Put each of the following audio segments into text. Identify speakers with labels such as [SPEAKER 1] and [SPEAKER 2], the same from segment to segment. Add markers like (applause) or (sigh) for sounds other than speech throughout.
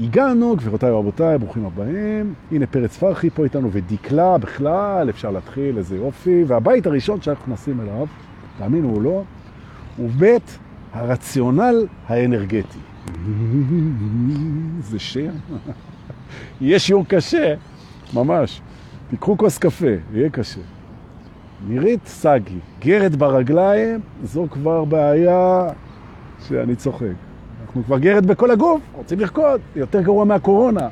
[SPEAKER 1] הגענו, גבירותיי ורבותיי, ברוכים הבאים. הנה פרץ פרחי פה איתנו ודיקלה בכלל, אפשר להתחיל, איזה יופי. והבית הראשון שאנחנו נכנסים אליו, תאמינו או לא, הוא בית הרציונל האנרגטי. (laughs) זה שיר. יהיה שיעור קשה, ממש. תיקחו כוס קפה, יהיה קשה. נירית סגי, גרד ברגליים, זו כבר בעיה שאני צוחק. אנחנו כבר גרד בכל הגוף, רוצים לרקוד, יותר גרוע מהקורונה.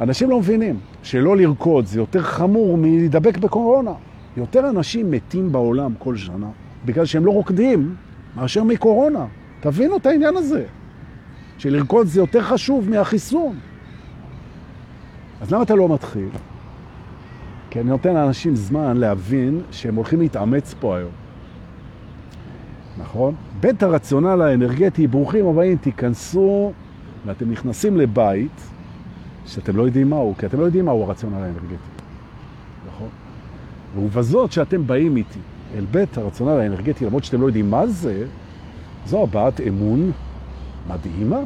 [SPEAKER 1] אנשים לא מבינים שלא לרקוד זה יותר חמור מלהידבק בקורונה. יותר אנשים מתים בעולם כל שנה בגלל שהם לא רוקדים מאשר מקורונה. תבינו את העניין הזה, שלרקוד זה יותר חשוב מהחיסון. אז למה אתה לא מתחיל? כי אני נותן לאנשים זמן להבין שהם הולכים להתאמץ פה היום. נכון? בית הרציונל האנרגטי, ברוכים הבאים, תיכנסו ואתם נכנסים לבית שאתם לא יודעים מהו, כי אתם לא יודעים מהו הרציונל האנרגטי. נכון? ובזאת שאתם באים איתי אל בית הרציונל האנרגטי, למרות שאתם לא יודעים מה זה, זו הבעת אמון מדהימה.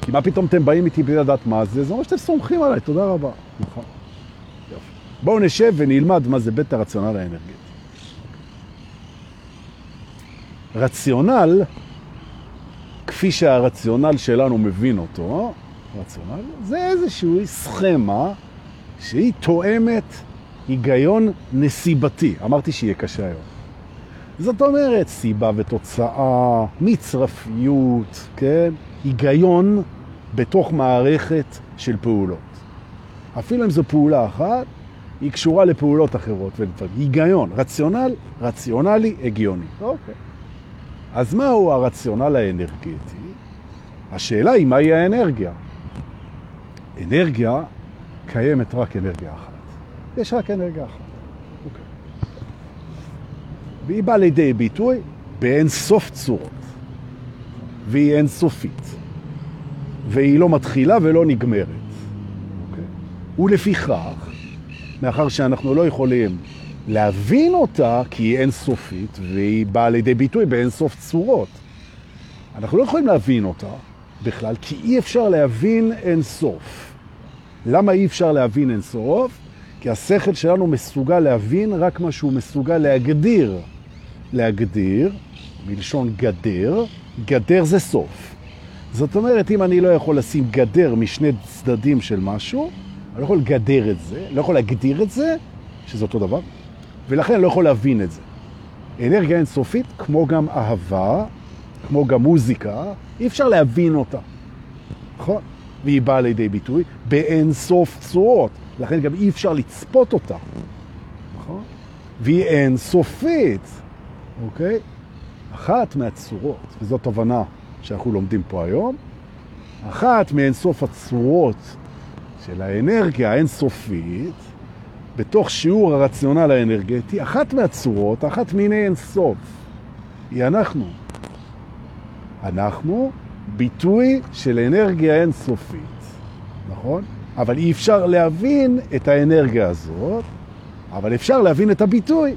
[SPEAKER 1] כי מה פתאום אתם באים איתי בלי לדעת מה זה? זה אומר שאתם סומכים עליי, תודה רבה. נכון. יופי. בואו נשב ונלמד מה זה בית הרציונל האנרגטי. רציונל, כפי שהרציונל שלנו מבין אותו, רציונל, זה איזושהי סכמה שהיא תואמת היגיון נסיבתי. אמרתי שיהיה קשה היום. זאת אומרת, סיבה ותוצאה, מצרפיות, כן? היגיון בתוך מערכת של פעולות. אפילו אם זו פעולה אחת, היא קשורה לפעולות אחרות. היגיון, רציונל, רציונלי, הגיוני. אוקיי. אז מהו הרציונל האנרגטי? השאלה היא מהי האנרגיה. אנרגיה קיימת רק אנרגיה אחת. יש רק אנרגיה אחת. אוקיי. והיא באה לידי ביטוי באין סוף צורות. והיא אין סופית. והיא לא מתחילה ולא נגמרת. אוקיי. ולפיכך, מאחר שאנחנו לא יכולים להבין אותה כי היא אינסופית והיא באה לידי ביטוי באינסוף צורות. אנחנו לא יכולים להבין אותה בכלל כי אי אפשר להבין אינסוף. למה אי אפשר להבין אינסוף? כי השכל שלנו מסוגל להבין רק מה שהוא מסוגל להגדיר. להגדיר, מלשון גדר, גדר זה סוף. זאת אומרת, אם אני לא יכול לשים גדר משני צדדים של משהו, אני לא יכול לגדר את זה, לא יכול להגדיר את זה, שזה אותו דבר, ולכן אני לא יכול להבין את זה. אנרגיה אינסופית, כמו גם אהבה, כמו גם מוזיקה, אי אפשר להבין אותה. נכון? והיא באה לידי ביטוי באינסוף צורות, לכן גם אי אפשר לצפות אותה. נכון? והיא אינסופית, אוקיי? אחת מהצורות, וזאת הבנה שאנחנו לומדים פה היום, אחת מאינסוף הצורות של האנרגיה האינסופית, בתוך שיעור הרציונל האנרגטי, אחת מהצורות, אחת מיני אינסוף, היא אנחנו. אנחנו ביטוי של אנרגיה אינסופית, נכון? אבל אי אפשר להבין את האנרגיה הזאת, אבל אפשר להבין את הביטוי.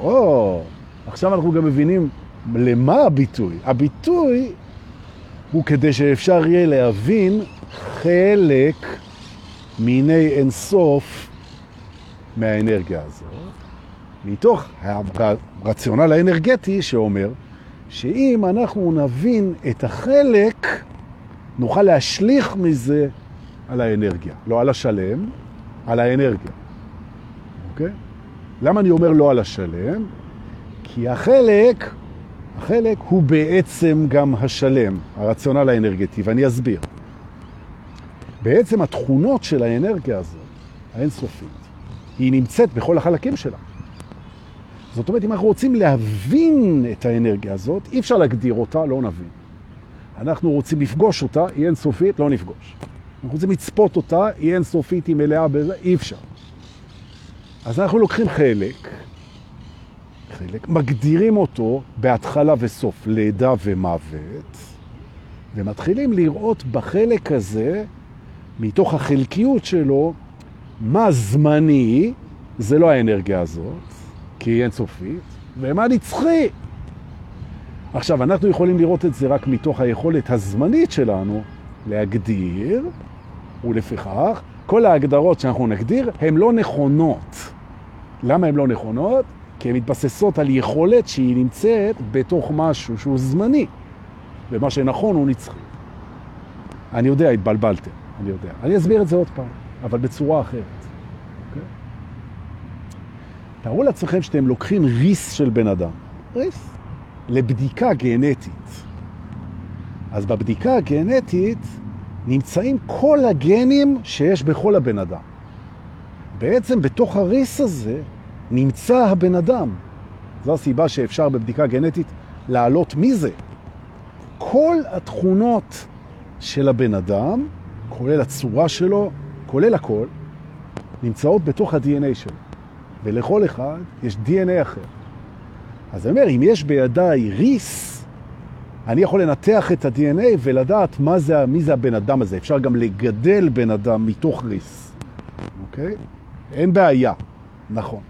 [SPEAKER 1] או, עכשיו אנחנו גם מבינים למה הביטוי. הביטוי הוא כדי שאפשר יהיה להבין חלק מיני אינסוף מהאנרגיה הזאת, מתוך הרציונל האנרגטי שאומר שאם אנחנו נבין את החלק, נוכל להשליך מזה על האנרגיה. לא על השלם, על האנרגיה. אוקיי? למה אני אומר לא על השלם? כי החלק, החלק הוא בעצם גם השלם, הרציונל האנרגטי, ואני אסביר. בעצם התכונות של האנרגיה הזאת, האינסופית, היא נמצאת בכל החלקים שלה. זאת אומרת, אם אנחנו רוצים להבין את האנרגיה הזאת, אי אפשר להגדיר אותה, לא נבין. אנחנו רוצים לפגוש אותה, היא אינסופית, לא נפגוש. אנחנו רוצים לצפות אותה, היא אינסופית, היא מלאה בזה, אי אפשר. אז אנחנו לוקחים חלק, חלק, מגדירים אותו בהתחלה וסוף, לידה ומוות, ומתחילים לראות בחלק הזה, מתוך החלקיות שלו, מה זמני, זה לא האנרגיה הזאת, כי היא אינסופית, ומה נצחי. עכשיו, אנחנו יכולים לראות את זה רק מתוך היכולת הזמנית שלנו להגדיר, ולפיכך כל ההגדרות שאנחנו נגדיר הן לא נכונות. למה הן לא נכונות? כי הן מתבססות על יכולת שהיא נמצאת בתוך משהו שהוא זמני, ומה שנכון הוא נצחי. אני יודע, התבלבלתם, אני יודע. אני אסביר את זה עוד פעם, אבל בצורה אחרת. אוקיי? תארו לעצמכם שאתם לוקחים ריס של בן אדם, ריס, לבדיקה גנטית. אז בבדיקה הגנטית נמצאים כל הגנים שיש בכל הבן אדם. בעצם בתוך הריס הזה נמצא הבן אדם. זו הסיבה שאפשר בבדיקה גנטית לעלות מי זה. כל התכונות של הבן אדם, כולל הצורה שלו, כולל הכל, נמצאות בתוך ה-DNA שלו. ולכל אחד יש DNA אחר. אז אני אומר, אם יש בידיי ריס, אני יכול לנתח את ה-DNA ולדעת מה זה, מי זה הבן אדם הזה. אפשר גם לגדל בן אדם מתוך ריס, אוקיי? אין בעיה, נכון.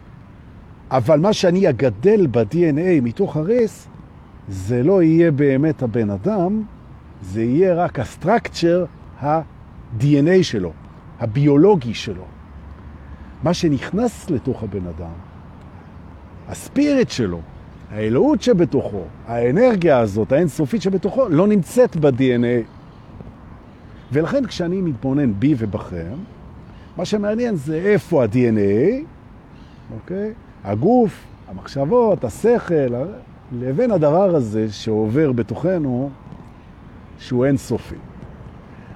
[SPEAKER 1] אבל מה שאני אגדל ב-DNA מתוך הריס, זה לא יהיה באמת הבן אדם, זה יהיה רק הסטרקצ'ר ה-DNA שלו, הביולוגי שלו. מה שנכנס לתוך הבן אדם, הספיריט שלו, האלוהות שבתוכו, האנרגיה הזאת, האינסופית שבתוכו, לא נמצאת ב-DNA. ולכן כשאני מתבונן בי ובכם, מה שמעניין זה איפה ה-DNA, אוקיי? הגוף, המחשבות, השכל, לבין הדבר הזה שעובר בתוכנו, שהוא אינסופי.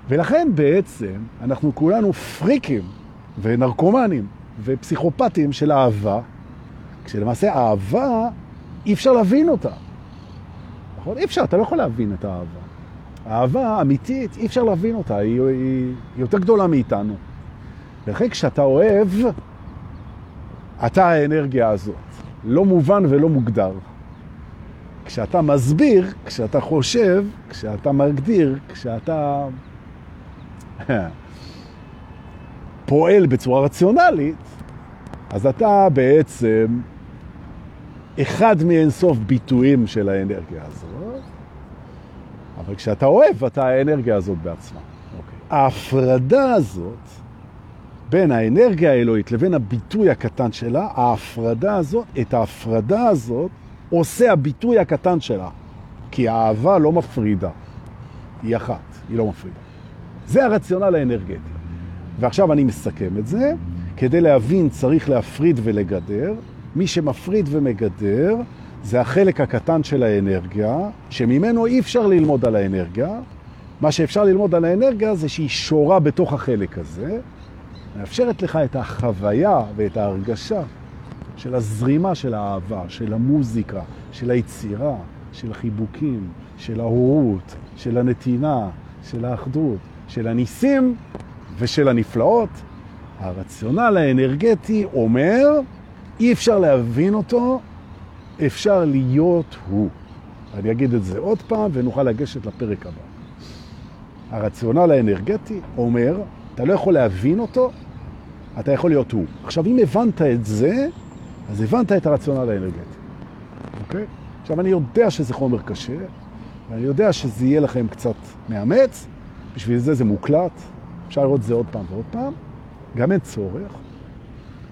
[SPEAKER 1] ולכן בעצם אנחנו כולנו פריקים ונרקומנים ופסיכופטים של אהבה, כשלמעשה אהבה אי אפשר להבין אותה. נכון? אי אפשר, אתה לא יכול להבין את האהבה. האהבה אמיתית, אי אפשר להבין אותה, היא, היא, היא יותר גדולה מאיתנו. ולכן כשאתה אוהב, אתה האנרגיה הזאת. לא מובן ולא מוגדר. כשאתה מסביר, כשאתה חושב, כשאתה מגדיר, כשאתה (laughs) פועל בצורה רציונלית, אז אתה בעצם אחד מאינסוף ביטויים של האנרגיה הזאת, אבל כשאתה אוהב, אתה האנרגיה הזאת בעצמה. Okay. אוקיי. ההפרדה הזאת בין האנרגיה האלוהית לבין הביטוי הקטן שלה, ההפרדה הזאת, את ההפרדה הזאת עושה הביטוי הקטן שלה. כי האהבה לא מפרידה, היא אחת, היא לא מפרידה. זה הרציונל האנרגטי. ועכשיו אני מסכם את זה. כדי להבין צריך להפריד ולגדר. מי שמפריד ומגדר זה החלק הקטן של האנרגיה, שממנו אי אפשר ללמוד על האנרגיה. מה שאפשר ללמוד על האנרגיה זה שהיא שורה בתוך החלק הזה, מאפשרת לך את החוויה ואת ההרגשה של הזרימה של האהבה, של המוזיקה, של היצירה, של החיבוקים, של ההורות, של הנתינה, של האחדות, של הניסים ושל הנפלאות. הרציונל האנרגטי אומר, אי אפשר להבין אותו, אפשר להיות הוא. אני אגיד את זה עוד פעם ונוכל לגשת לפרק הבא. הרציונל האנרגטי אומר, אתה לא יכול להבין אותו, אתה יכול להיות הוא. עכשיו, אם הבנת את זה, אז הבנת את הרציונל האנרגטי. אוקיי? עכשיו, אני יודע שזה חומר קשה, ואני יודע שזה יהיה לכם קצת מאמץ, בשביל זה זה מוקלט, אפשר לראות זה עוד פעם ועוד פעם, גם אין צורך,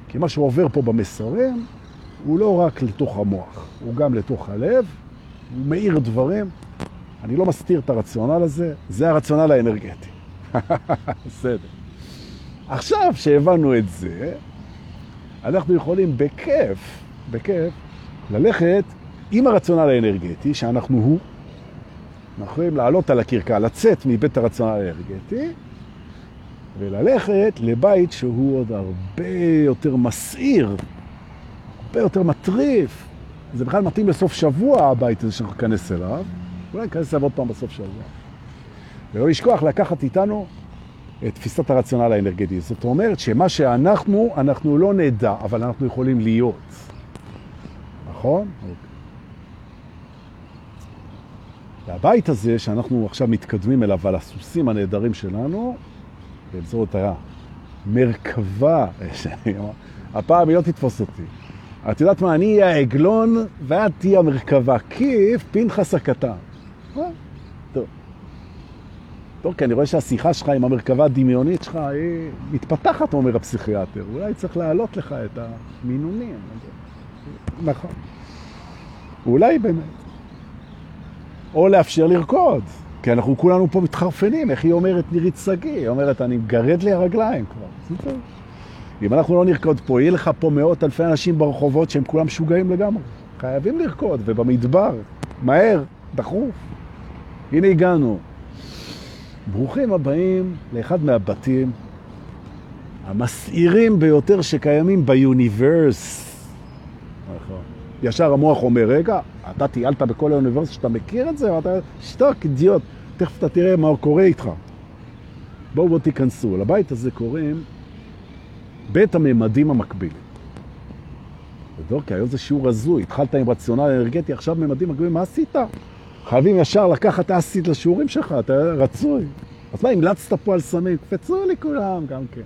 [SPEAKER 1] כי מה שעובר פה במסרים הוא לא רק לתוך המוח, הוא גם לתוך הלב, הוא מאיר דברים. אני לא מסתיר את הרציונל הזה, זה הרציונל האנרגטי. (laughs) בסדר. עכשיו שהבנו את זה, אנחנו יכולים בכיף, בכיף, ללכת עם הרציונל האנרגטי, שאנחנו הוא, אנחנו יכולים לעלות על הקרקע, לצאת מבית הרציונל האנרגטי, וללכת לבית שהוא עוד הרבה יותר מסעיר, הרבה יותר מטריף. זה בכלל מתאים לסוף שבוע, הבית הזה שאנחנו נכנס אליו. אולי נכנס אליו עוד פעם בסוף שבוע. ולא לשכוח לקחת איתנו את תפיסת הרציונל האנרגטי. זאת אומרת שמה שאנחנו, אנחנו לא נדע, אבל אנחנו יכולים להיות. נכון? אוקיי. והבית הזה שאנחנו עכשיו מתקדמים אליו על הסוסים הנהדרים שלנו, באמצעות המרכבה, (laughs) הפעם היא לא תתפוס אותי. את יודעת מה, אני אהיה העגלון ואת תהיה המרכבה, כיף פנחס הקטן. טוב. טוב, כי אני רואה שהשיחה שלך עם המרכבה הדמיונית שלך היא מתפתחת, אומר הפסיכיאטר. אולי צריך להעלות לך את המינונים. נכון. אולי באמת. או לאפשר לרקוד, כי אנחנו כולנו פה מתחרפנים. איך היא אומרת נירית סגי? היא אומרת, אני מגרד לי הרגליים כבר. אם אנחנו לא נרקוד פה, יהיה לך פה מאות אלפי אנשים ברחובות שהם כולם משוגעים לגמרי. חייבים לרקוד, ובמדבר, מהר, דחוף. הנה הגענו. ברוכים הבאים לאחד מהבתים המסעירים ביותר שקיימים ביוניברס. נכון. ישר המוח אומר, רגע, אתה טיילת בכל האוניברסיטה, שאתה מכיר את זה? ואתה, שתוק, אידיוט, תכף אתה תראה מה קורה איתך. בואו בואו תיכנסו. לבית הזה קוראים בית הממדים המקבילים. ודורקי, היום זה שיעור הזוי, התחלת עם רציונל אנרגטי, עכשיו ממדים מקבילים, מה עשית? חייבים ישר לקחת אסיד לשיעורים שלך, אתה רצוי. אז מה, המלצת פה על סמים? קפצו לי כולם גם כן.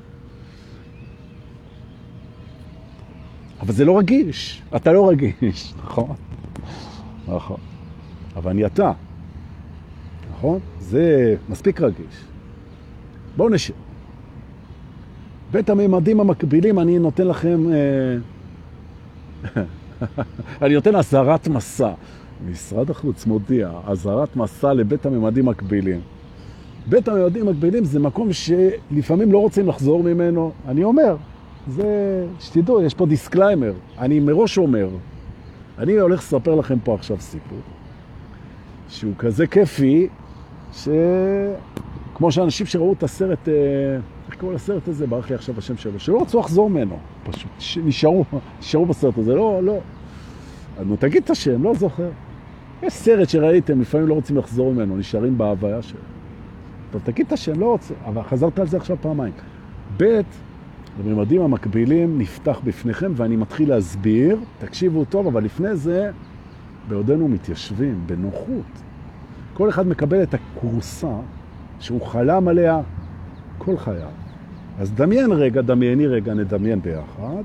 [SPEAKER 1] אבל זה לא רגיש, אתה לא רגיש, (laughs) נכון? נכון. אבל אני אתה, נכון? זה מספיק רגיש. בואו נשב. בית הממדים המקבילים, אני נותן לכם... אה... (laughs) אני נותן אזהרת מסע. משרד החוץ מודיע, אזהרת מסע לבית הממדים מקבילים. בית הממדים מקבילים זה מקום שלפעמים לא רוצים לחזור ממנו. אני אומר, זה, שתדעו, יש פה disclaimer. אני מראש אומר, אני הולך לספר לכם פה עכשיו סיפור, שהוא כזה כיפי, שכמו שאנשים שראו את הסרט, אה, איך קוראים לסרט הזה? ברח לי עכשיו השם שלו, שלא רצו לחזור ממנו, פשוט נשארו, (laughs) נשארו בסרט הזה, לא, לא. נו, תגיד את השם, לא זוכר. יש סרט שראיתם, לפעמים לא רוצים לחזור ממנו, נשארים בהוויה שלו. טוב, תגיד את השם, לא רוצה, אבל חזרת על זה עכשיו פעמיים. ב', בממדים המקבילים נפתח בפניכם, ואני מתחיל להסביר, תקשיבו טוב, אבל לפני זה, בעודנו מתיישבים, בנוחות. כל אחד מקבל את הקורסה שהוא חלם עליה כל חייו. אז דמיין רגע, דמייני רגע, נדמיין ביחד.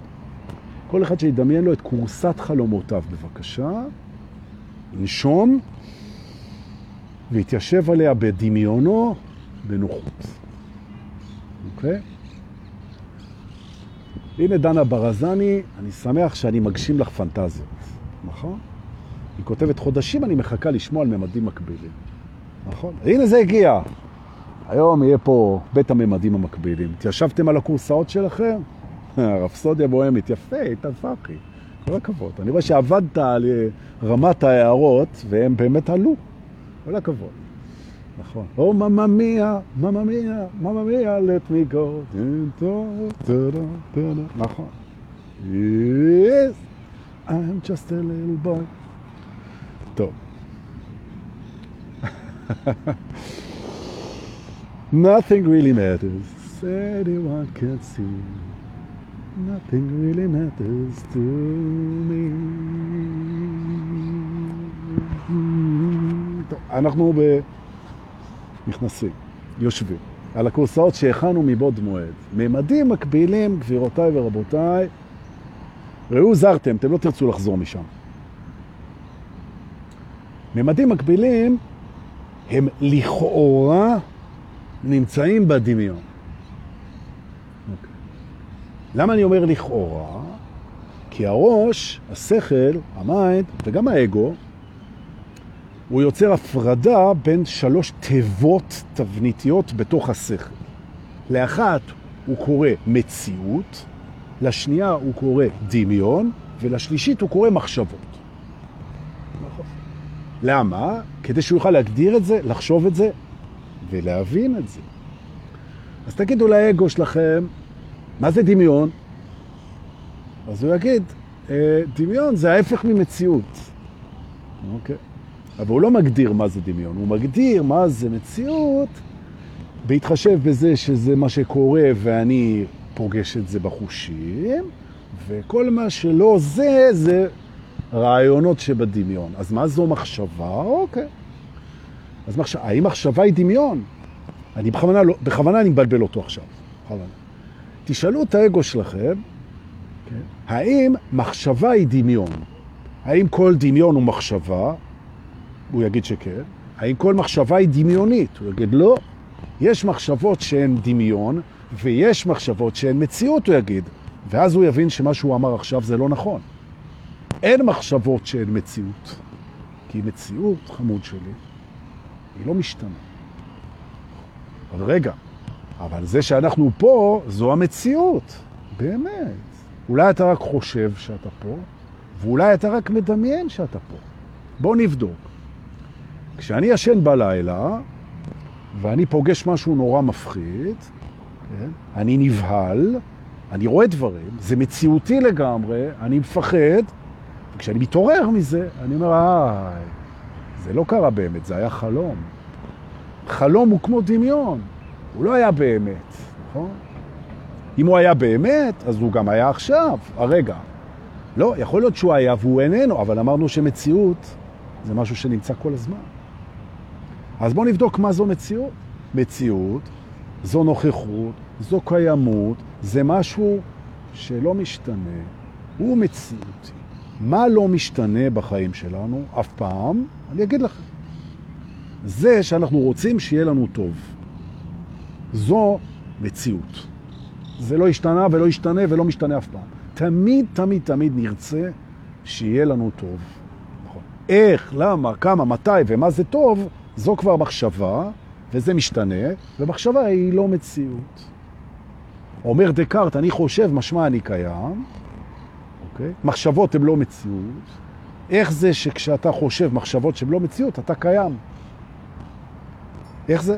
[SPEAKER 1] כל אחד שידמיין לו את קורסת חלומותיו, בבקשה. נשום והתיישב עליה בדמיונו בנוחות. אוקיי? הנה דנה ברזני, אני שמח שאני מגשים לך פנטזיות, נכון? היא כותבת חודשים, אני מחכה לשמוע על ממדים מקבילים. נכון? הנה זה הגיע. היום יהיה פה בית הממדים המקבילים. התיישבתם על הקורסאות שלכם? רפסודיה בוהמית, יפה, התאפקי. כל הכבוד. אני רואה שעבדת על רמת ההערות, והם באמת עלו. כל הכבוד. נכון. או ממא מיה, ממא מיה, ממא מיה, let me go. נכון. Yes, I'm just a little boy. טוב. (laughs) Nothing really matters, anyone can see. Nothing really matters to me. טוב, אנחנו ב... נכנסים, יושבים, על הקורסאות שהכנו מבעוד מועד. ממדים מקבילים, גבירותיי ורבותיי, ראו זרתם, אתם לא תרצו לחזור משם. ממדים מקבילים הם לכאורה נמצאים בדמיון. Okay. למה אני אומר לכאורה? כי הראש, השכל, ה mind וגם האגו, הוא יוצר הפרדה בין שלוש תיבות תבניתיות בתוך השכל. לאחת הוא קורא מציאות, לשנייה הוא קורא דמיון, ולשלישית הוא קורא מחשבות. נכון. למה? כדי שהוא יוכל להגדיר את זה, לחשוב את זה ולהבין את זה. אז תגידו לאגו שלכם, מה זה דמיון? אז הוא יגיד, אה, דמיון זה ההפך ממציאות. אוקיי. אבל הוא לא מגדיר מה זה דמיון, הוא מגדיר מה זה מציאות בהתחשב בזה שזה מה שקורה ואני פוגש את זה בחושים, וכל מה שלא זה, זה רעיונות שבדמיון. אז מה זו מחשבה? אוקיי. אז מחש... האם מחשבה היא דמיון? אני בכוונה, לא, בכוונה אני מבלבל אותו עכשיו. בכוונה. תשאלו את האגו שלכם, כן? האם מחשבה היא דמיון? האם כל דמיון הוא מחשבה? הוא יגיד שכן. האם כל מחשבה היא דמיונית? הוא יגיד לא. יש מחשבות שהן דמיון, ויש מחשבות שהן מציאות, הוא יגיד. ואז הוא יבין שמה שהוא אמר עכשיו זה לא נכון. אין מחשבות שהן מציאות. כי מציאות, חמוד שלי, היא לא משתנה. אבל רגע, אבל זה שאנחנו פה, זו המציאות. באמת. אולי אתה רק חושב שאתה פה, ואולי אתה רק מדמיין שאתה פה. בוא נבדוק. כשאני ישן בלילה, ואני פוגש משהו נורא מפחיד, כן? אני נבהל, אני רואה דברים, זה מציאותי לגמרי, אני מפחד, וכשאני מתעורר מזה, אני אומר, אה, זה לא קרה באמת, זה היה חלום. חלום הוא כמו דמיון, הוא לא היה באמת, נכון? אם הוא היה באמת, אז הוא גם היה עכשיו, הרגע. לא, יכול להיות שהוא היה והוא איננו, אבל אמרנו שמציאות זה משהו שנמצא כל הזמן. אז בואו נבדוק מה זו מציאות. מציאות זו נוכחות, זו קיימות, זה משהו שלא משתנה, הוא מציאותי. מה לא משתנה בחיים שלנו אף פעם? אני אגיד לכם. זה שאנחנו רוצים שיהיה לנו טוב. זו מציאות. זה לא השתנה ולא ישתנה ולא משתנה אף פעם. תמיד, תמיד, תמיד נרצה שיהיה לנו טוב. נכון. איך, למה, כמה, מתי ומה זה טוב, זו כבר מחשבה, וזה משתנה, ומחשבה היא לא מציאות. אומר דקארט, אני חושב, משמע אני קיים, אוקיי? מחשבות הן לא מציאות. איך זה שכשאתה חושב מחשבות שהן לא מציאות, אתה קיים? איך זה?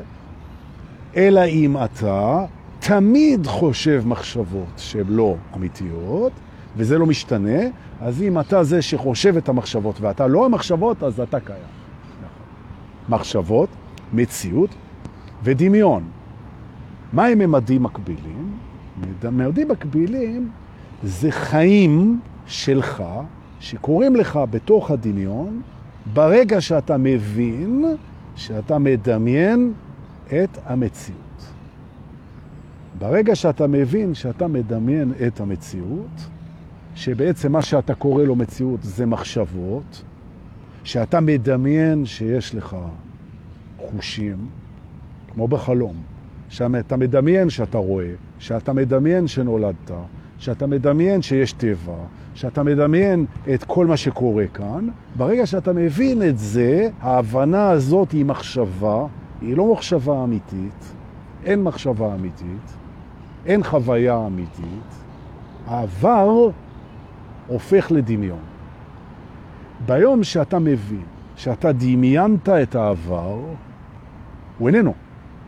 [SPEAKER 1] אלא אם אתה תמיד חושב מחשבות שהן לא אמיתיות, וזה לא משתנה, אז אם אתה זה שחושב את המחשבות ואתה לא המחשבות, אז אתה קיים. מחשבות, מציאות ודמיון. מה הם ממדים מקבילים? ממדים מקבילים זה חיים שלך שקורים לך בתוך הדמיון ברגע שאתה מבין שאתה מדמיין את המציאות. ברגע שאתה מבין שאתה מדמיין את המציאות, שבעצם מה שאתה קורא לו מציאות זה מחשבות, שאתה מדמיין שיש לך חושים, כמו בחלום, שאתה מדמיין שאתה רואה, שאתה מדמיין שנולדת, שאתה מדמיין שיש טבע, שאתה מדמיין את כל מה שקורה כאן, ברגע שאתה מבין את זה, ההבנה הזאת היא מחשבה, היא לא מחשבה אמיתית, אין מחשבה אמיתית, אין חוויה אמיתית, העבר הופך לדמיון. ביום שאתה מבין שאתה דמיינת את העבר, הוא איננו.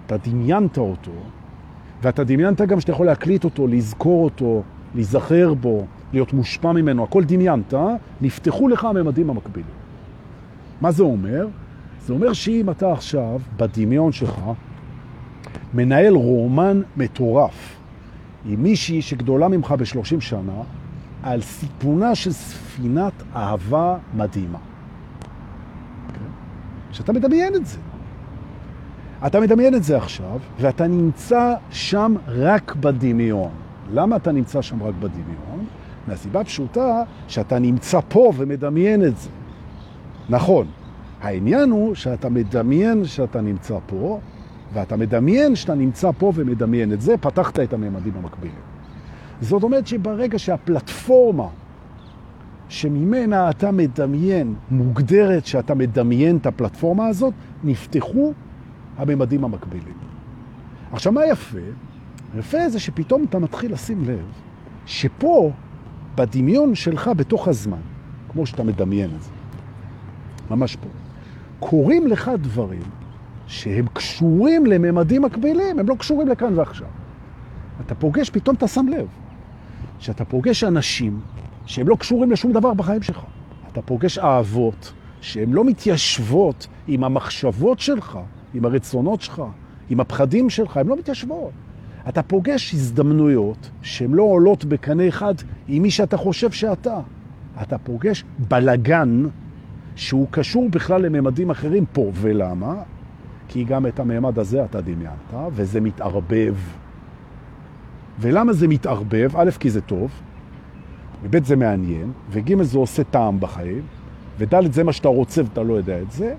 [SPEAKER 1] אתה דמיינת אותו, ואתה דמיינת גם שאתה יכול להקליט אותו, לזכור אותו, להיזכר בו, להיות מושפע ממנו, הכל דמיינת, נפתחו לך הממדים המקבילים. מה זה אומר? זה אומר שאם אתה עכשיו, בדמיון שלך, מנהל רומן מטורף עם מישהי שגדולה ממך ב-30 שנה, על סיפונה של ספינת אהבה מדהימה. שאתה מדמיין את זה. אתה מדמיין את זה עכשיו, ואתה נמצא שם רק בדמיון. למה אתה נמצא שם רק בדמיון? מהסיבה פשוטה שאתה נמצא פה ומדמיין את זה. נכון, העניין הוא שאתה מדמיין שאתה נמצא פה, ואתה מדמיין שאתה נמצא פה ומדמיין את זה, פתחת את הממדים המקבילים. זאת אומרת שברגע שהפלטפורמה שממנה אתה מדמיין, מוגדרת שאתה מדמיין את הפלטפורמה הזאת, נפתחו הממדים המקבילים. עכשיו, מה יפה? יפה זה שפתאום אתה מתחיל לשים לב שפה, בדמיון שלך בתוך הזמן, כמו שאתה מדמיין את זה, ממש פה, קורים לך דברים שהם קשורים לממדים מקבילים, הם לא קשורים לכאן ועכשיו. אתה פוגש, פתאום אתה שם לב, שאתה פוגש אנשים שהם לא קשורים לשום דבר בחיים שלך. אתה פוגש אהבות שהן לא מתיישבות עם המחשבות שלך, עם הרצונות שלך, עם הפחדים שלך, הן לא מתיישבות. אתה פוגש הזדמנויות שהן לא עולות בקנה אחד עם מי שאתה חושב שאתה. אתה פוגש בלגן שהוא קשור בכלל לממדים אחרים פה. ולמה? כי גם את הממד הזה אתה דמיינת, וזה מתערבב. ולמה זה מתערבב? א', כי זה טוב, וב', זה מעניין, וג', זה עושה טעם בחיים, וד', זה מה שאתה רוצה ואתה לא יודע את זה,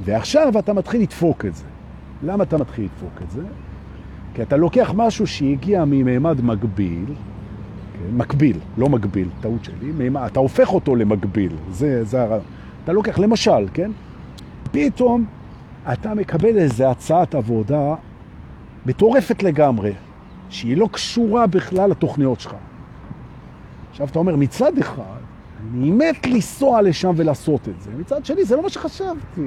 [SPEAKER 1] ועכשיו אתה מתחיל לדפוק את זה. למה אתה מתחיל לדפוק את זה? כי אתה לוקח משהו שהגיע מממד מקביל, כן, מקביל, לא מקביל, טעות שלי, ממד, אתה הופך אותו למקביל, זה, זה הרעיון. אתה לוקח, למשל, כן? פתאום אתה מקבל איזו הצעת עבודה מטורפת לגמרי, שהיא לא קשורה בכלל לתוכניות שלך. עכשיו אתה אומר, מצד אחד, אני מת לנסוע לשם ולעשות את זה. מצד שני, זה לא מה שחשבתי.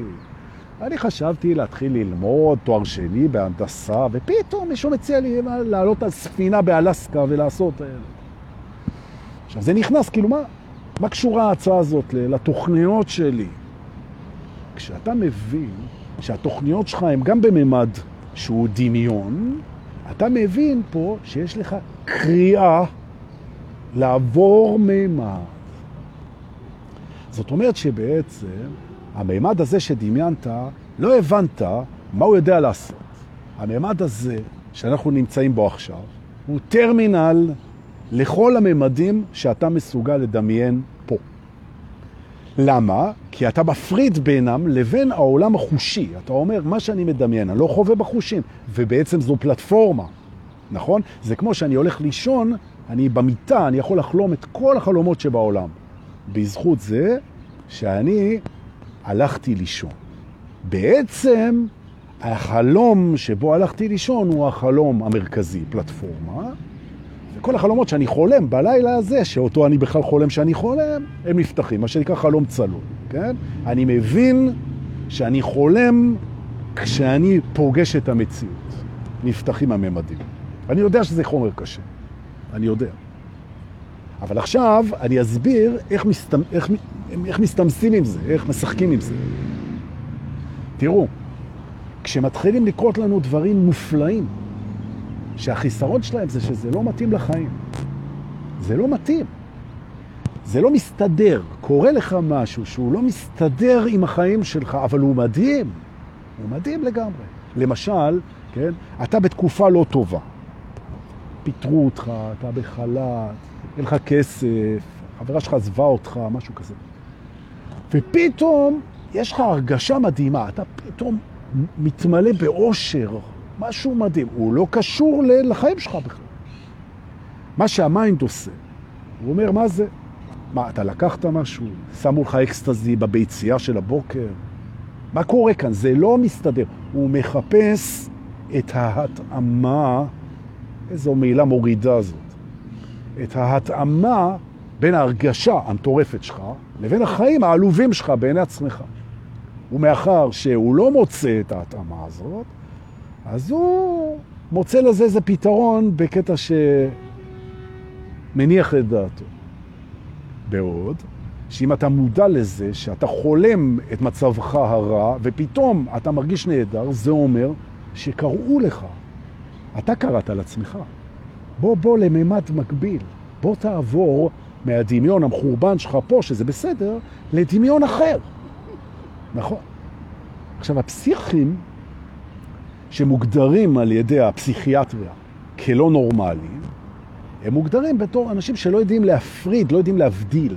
[SPEAKER 1] אני חשבתי להתחיל ללמוד תואר שני בהנדסה, ופתאום מישהו מציע לי לעלות על ספינה באלסקה ולעשות... עכשיו, זה נכנס, כאילו, מה, מה קשורה ההצעה הזאת לתוכניות שלי? כשאתה מבין שהתוכניות שלך הן גם בממד שהוא דמיון, אתה מבין פה שיש לך קריאה לעבור ממד. זאת אומרת שבעצם הממד הזה שדמיינת, לא הבנת מה הוא יודע לעשות. הממד הזה שאנחנו נמצאים בו עכשיו הוא טרמינל לכל הממדים שאתה מסוגל לדמיין פה. למה? כי אתה מפריד בינם לבין העולם החושי. אתה אומר, מה שאני מדמיין, אני לא חווה בחושים, ובעצם זו פלטפורמה, נכון? זה כמו שאני הולך לישון, אני במיטה, אני יכול לחלום את כל החלומות שבעולם. בזכות זה שאני הלכתי לישון. בעצם החלום שבו הלכתי לישון הוא החלום המרכזי, פלטפורמה, וכל החלומות שאני חולם בלילה הזה, שאותו אני בכלל חולם שאני חולם, הם נפתחים, מה שנקרא חלום צלול, כן? אני מבין שאני חולם כשאני פוגש את המציאות. נפתחים הממדים. אני יודע שזה חומר קשה, אני יודע. אבל עכשיו אני אסביר איך, מסתמ... איך, איך מסתמסים עם זה, איך משחקים עם זה. תראו, כשמתחילים לקרות לנו דברים מופלאים, שהחיסרון שלהם זה שזה לא מתאים לחיים. זה לא מתאים. זה לא מסתדר. קורה לך משהו שהוא לא מסתדר עם החיים שלך, אבל הוא מדהים. הוא מדהים לגמרי. למשל, כן, אתה בתקופה לא טובה. פיטרו אותך, אתה בחל"ת, אין לך כסף, חברה שלך עזבה אותך, משהו כזה. ופתאום יש לך הרגשה מדהימה, אתה פתאום מתמלא באושר, משהו מדהים. הוא לא קשור לחיים שלך בכלל. מה שה mind עושה, הוא אומר, מה זה? מה, אתה לקחת משהו? שמו לך אקסטזי בביצייה של הבוקר? מה קורה כאן? זה לא מסתדר. הוא מחפש את ההתאמה, איזו מילה מורידה זאת, את ההתאמה בין ההרגשה המטורפת שלך לבין החיים העלובים שלך בעיני עצמך. ומאחר שהוא לא מוצא את ההתאמה הזאת, אז הוא מוצא לזה איזה פתרון בקטע שמניח את דעתו. בעוד שאם אתה מודע לזה שאתה חולם את מצבך הרע ופתאום אתה מרגיש נהדר, זה אומר שקראו לך. אתה קראת על עצמך. בוא בוא לממד מקביל. בוא תעבור מהדמיון המחורבן שלך פה, שזה בסדר, לדמיון אחר. נכון. עכשיו, הפסיכים שמוגדרים על ידי הפסיכיאטריה כלא נורמליים, הם מוגדרים בתור אנשים שלא יודעים להפריד, לא יודעים להבדיל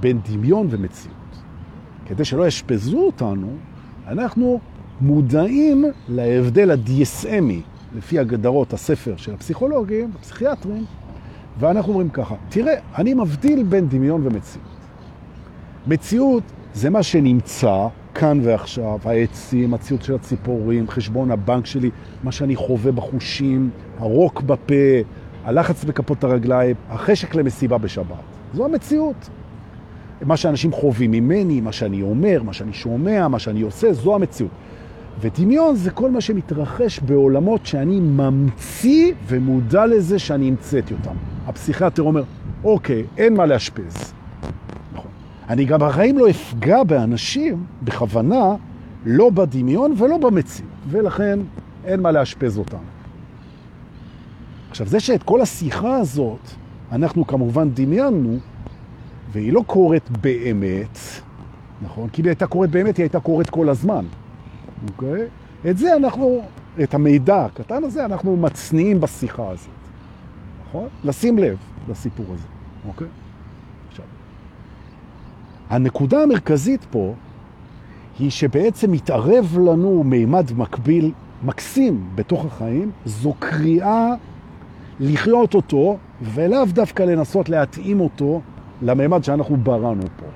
[SPEAKER 1] בין דמיון ומציאות. כדי שלא ישפזו אותנו, אנחנו מודעים להבדל ה-DSMי, לפי הגדרות הספר של הפסיכולוגים, הפסיכיאטרים, ואנחנו אומרים ככה, תראה, אני מבדיל בין דמיון ומציאות. מציאות זה מה שנמצא כאן ועכשיו, העצים, הציוד של הציפורים, חשבון הבנק שלי, מה שאני חווה בחושים, הרוק בפה, הלחץ בכפות הרגליים, החשק למסיבה בשבת. זו המציאות. מה שאנשים חווים ממני, מה שאני אומר, מה שאני שומע, מה שאני עושה, זו המציאות. ודמיון זה כל מה שמתרחש בעולמות שאני ממציא ומודע לזה שאני המצאתי אותם. הפסיכיאטר אומר, אוקיי, אין מה להשפז. נכון. אני גם בחיים לא אפגע באנשים בכוונה, לא בדמיון ולא במציאות, ולכן אין מה להשפז אותם. עכשיו, זה שאת כל השיחה הזאת אנחנו כמובן דמיינו, והיא לא קורית באמת, נכון? כי היא הייתה קורית באמת, היא הייתה קורית כל הזמן. אוקיי? את זה אנחנו, את המידע הקטן הזה, אנחנו מצניעים בשיחה הזאת. נכון? לשים לב לסיפור הזה, אוקיי? עכשיו, הנקודה המרכזית פה היא שבעצם מתערב לנו מימד מקביל מקסים בתוך החיים, זו קריאה לחיות אותו, ולאו דווקא לנסות להתאים אותו לממד שאנחנו בראנו פה.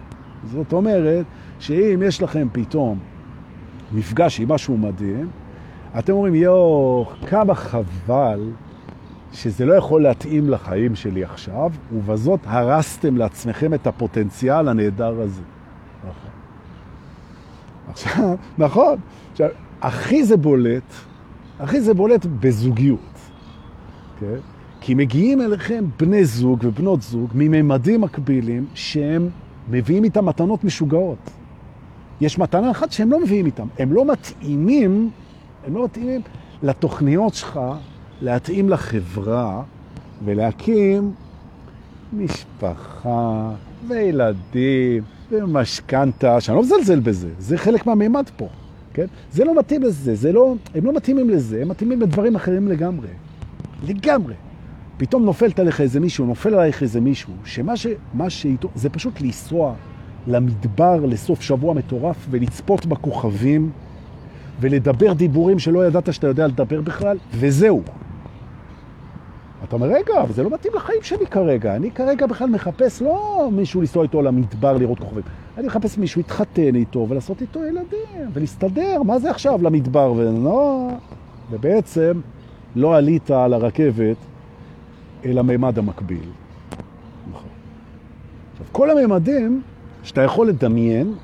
[SPEAKER 1] זאת אומרת, שאם יש לכם פתאום מפגש עם משהו מדהים, אתם אומרים, יואו, כמה חבל שזה לא יכול להתאים לחיים שלי עכשיו, ובזאת הרסתם לעצמכם את הפוטנציאל הנהדר הזה. נכון. עכשיו, נכון. עכשיו, הכי זה בולט, הכי זה בולט בזוגיות. כן? כי מגיעים אליכם בני זוג ובנות זוג מממדים מקבילים שהם מביאים איתם מתנות משוגעות. יש מתנה אחת שהם לא מביאים איתם. הם לא מתאימים, הם לא מתאימים לתוכניות שלך להתאים לחברה ולהקים משפחה וילדים ומשכנתה, שאני לא מזלזל בזה, זה חלק מהמימד פה, כן? זה לא מתאים לזה, זה לא, הם לא מתאימים לזה, הם מתאימים לדברים אחרים לגמרי. לגמרי. פתאום נופלת עליך איזה מישהו, נופל עליך איזה מישהו, שמה ש, שאיתו, זה פשוט לנסוע למדבר לסוף שבוע מטורף ולצפות בכוכבים ולדבר דיבורים שלא ידעת שאתה יודע לדבר בכלל, וזהו. אתה אומר, רגע, אבל זה לא מתאים לחיים שלי כרגע. אני כרגע בכלל מחפש לא מישהו לנסוע איתו למדבר לראות כוכבים. אני מחפש מישהו להתחתן איתו ולעשות איתו ילדים ולהסתדר. מה זה עכשיו למדבר? ולא... ובעצם לא עלית על הרכבת אל הממד המקביל. נכון. עכשיו, כל הממדים שאתה יכול לדמיין,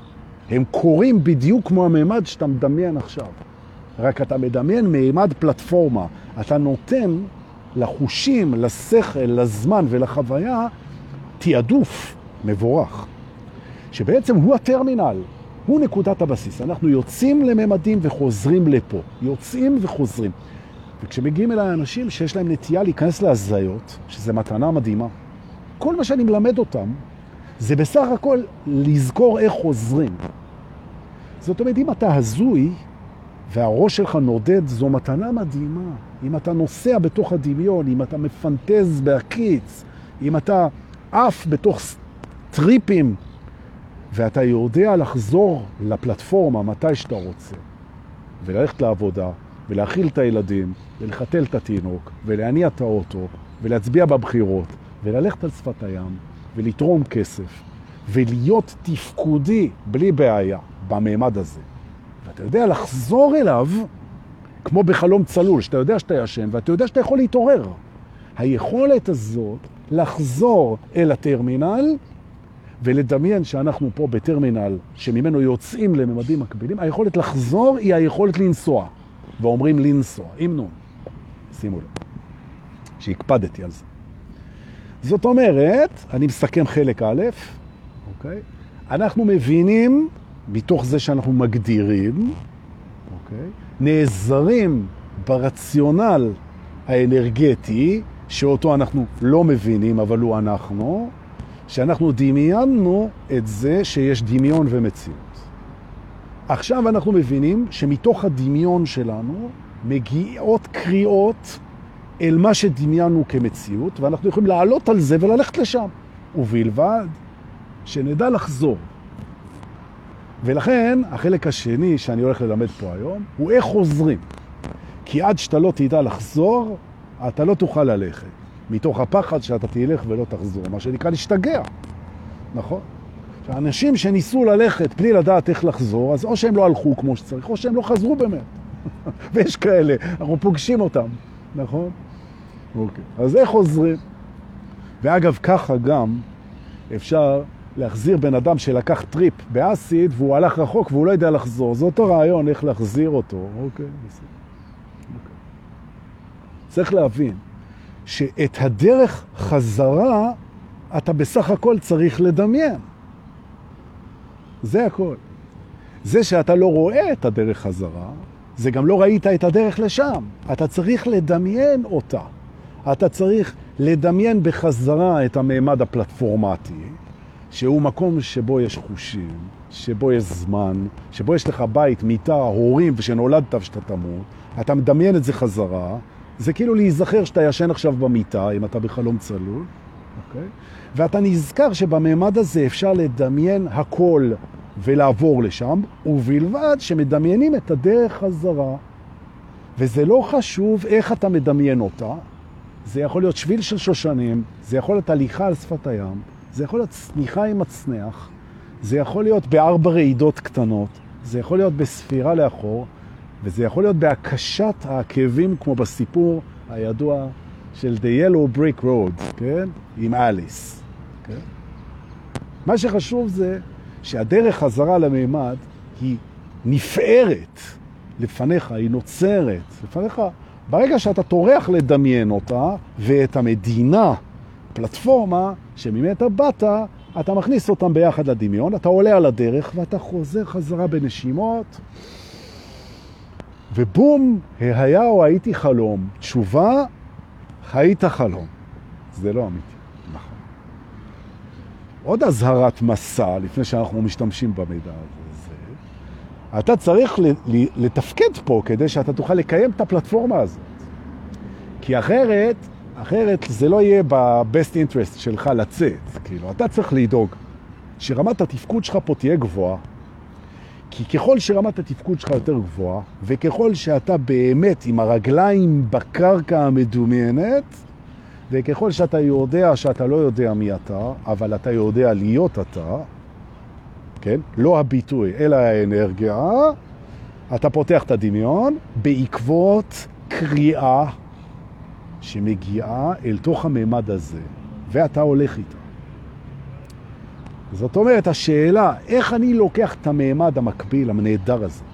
[SPEAKER 1] הם קורים בדיוק כמו הממד שאתה מדמיין עכשיו. רק אתה מדמיין מימד פלטפורמה. אתה נותן לחושים, לשכל, לזמן ולחוויה תיעדוף מבורך, שבעצם הוא הטרמינל, הוא נקודת הבסיס. אנחנו יוצאים לממדים וחוזרים לפה, יוצאים וחוזרים. וכשמגיעים אליי אנשים שיש להם נטייה להיכנס להזיות, שזה מתנה מדהימה, כל מה שאני מלמד אותם זה בסך הכל לזכור איך חוזרים. זאת אומרת, אם אתה הזוי, והראש שלך נודד, זו מתנה מדהימה. אם אתה נוסע בתוך הדמיון, אם אתה מפנטז בהקיץ, אם אתה עף בתוך טריפים, ואתה יודע לחזור לפלטפורמה מתי שאתה רוצה, וללכת לעבודה, ולהכיל את הילדים, ולחתל את התינוק, ולהניע את האוטו, ולהצביע בבחירות, וללכת על שפת הים, ולתרום כסף, ולהיות תפקודי בלי בעיה במעמד הזה. ואתה יודע לחזור אליו כמו בחלום צלול, שאתה יודע שאתה ישן ואתה יודע שאתה יכול להתעורר. היכולת הזאת לחזור אל הטרמינל ולדמיין שאנחנו פה בטרמינל שממנו יוצאים לממדים מקבילים, היכולת לחזור היא היכולת לנסוע. ואומרים לנסוע, עם נון. שימו לב, שהקפדתי על זה. זאת אומרת, אני מסכם חלק א', אוקיי? אנחנו מבינים מתוך זה שאנחנו מגדירים, אוקיי? נעזרים ברציונל האנרגטי, שאותו אנחנו לא מבינים, אבל הוא אנחנו, שאנחנו דמיינו את זה שיש דמיון ומציאות. עכשיו אנחנו מבינים שמתוך הדמיון שלנו מגיעות קריאות אל מה שדמיינו כמציאות, ואנחנו יכולים לעלות על זה וללכת לשם, ובלבד שנדע לחזור. ולכן החלק השני שאני הולך ללמד פה היום הוא איך חוזרים. כי עד שאתה לא תדע לחזור, אתה לא תוכל ללכת. מתוך הפחד שאתה תלך ולא תחזור, מה שנקרא להשתגע, נכון? שאנשים שניסו ללכת בלי לדעת איך לחזור, אז או שהם לא הלכו כמו שצריך, או שהם לא חזרו באמת. (laughs) ויש כאלה, אנחנו פוגשים אותם, נכון? אוקיי. אז איך חוזרים? ואגב, ככה גם אפשר להחזיר בן אדם שלקח טריפ באסיד והוא הלך רחוק והוא לא יודע לחזור. זה אותו רעיון איך להחזיר אותו. אוקיי, בסדר. אוקיי. צריך להבין שאת הדרך חזרה אתה בסך הכל צריך לדמיין. זה הכל. זה שאתה לא רואה את הדרך חזרה, זה גם לא ראית את הדרך לשם. אתה צריך לדמיין אותה. אתה צריך לדמיין בחזרה את המעמד הפלטפורמטי, שהוא מקום שבו יש חושים, שבו יש זמן, שבו יש לך בית, מיטה, הורים, ושנולדת ושאתה תמות, אתה מדמיין את זה חזרה, זה כאילו להיזכר שאתה ישן עכשיו במיטה, אם אתה בחלום צלול, אוקיי? ואתה נזכר שבממד הזה אפשר לדמיין הכל ולעבור לשם, ובלבד שמדמיינים את הדרך חזרה. וזה לא חשוב איך אתה מדמיין אותה, זה יכול להיות שביל של שושנים, זה יכול להיות הליכה על שפת הים, זה יכול להיות צניחה עם הצנח, זה יכול להיות בארבע רעידות קטנות, זה יכול להיות בספירה לאחור, וזה יכול להיות בהקשת העקבים, כמו בסיפור הידוע של The Yellow Brick Road, כן? עם אליס. כן? מה שחשוב זה שהדרך חזרה למימד היא נפארת לפניך, היא נוצרת לפניך. ברגע שאתה טורח לדמיין אותה ואת המדינה, פלטפורמה שממתה באת, אתה מכניס אותם ביחד לדמיון, אתה עולה על הדרך ואתה חוזר חזרה בנשימות, ובום, היה או הייתי חלום. תשובה, היית חלום. זה לא אמיתי. נכון. עוד הזהרת מסע, לפני שאנחנו משתמשים במידע הזה, אתה צריך לתפקד פה כדי שאתה תוכל לקיים את הפלטפורמה הזאת. כי אחרת, אחרת זה לא יהיה ב-best interest שלך לצאת. כאילו, אתה צריך לדאוג שרמת התפקוד שלך פה תהיה גבוהה, כי ככל שרמת התפקוד שלך יותר גבוהה, וככל שאתה באמת עם הרגליים בקרקע המדומיינת, וככל שאתה יודע שאתה לא יודע מי אתה, אבל אתה יודע להיות אתה, כן? לא הביטוי, אלא האנרגיה, אתה פותח את הדמיון בעקבות קריאה שמגיעה אל תוך הממד הזה, ואתה הולך איתה. זאת אומרת, השאלה, איך אני לוקח את הממד המקביל, הנהדר הזה,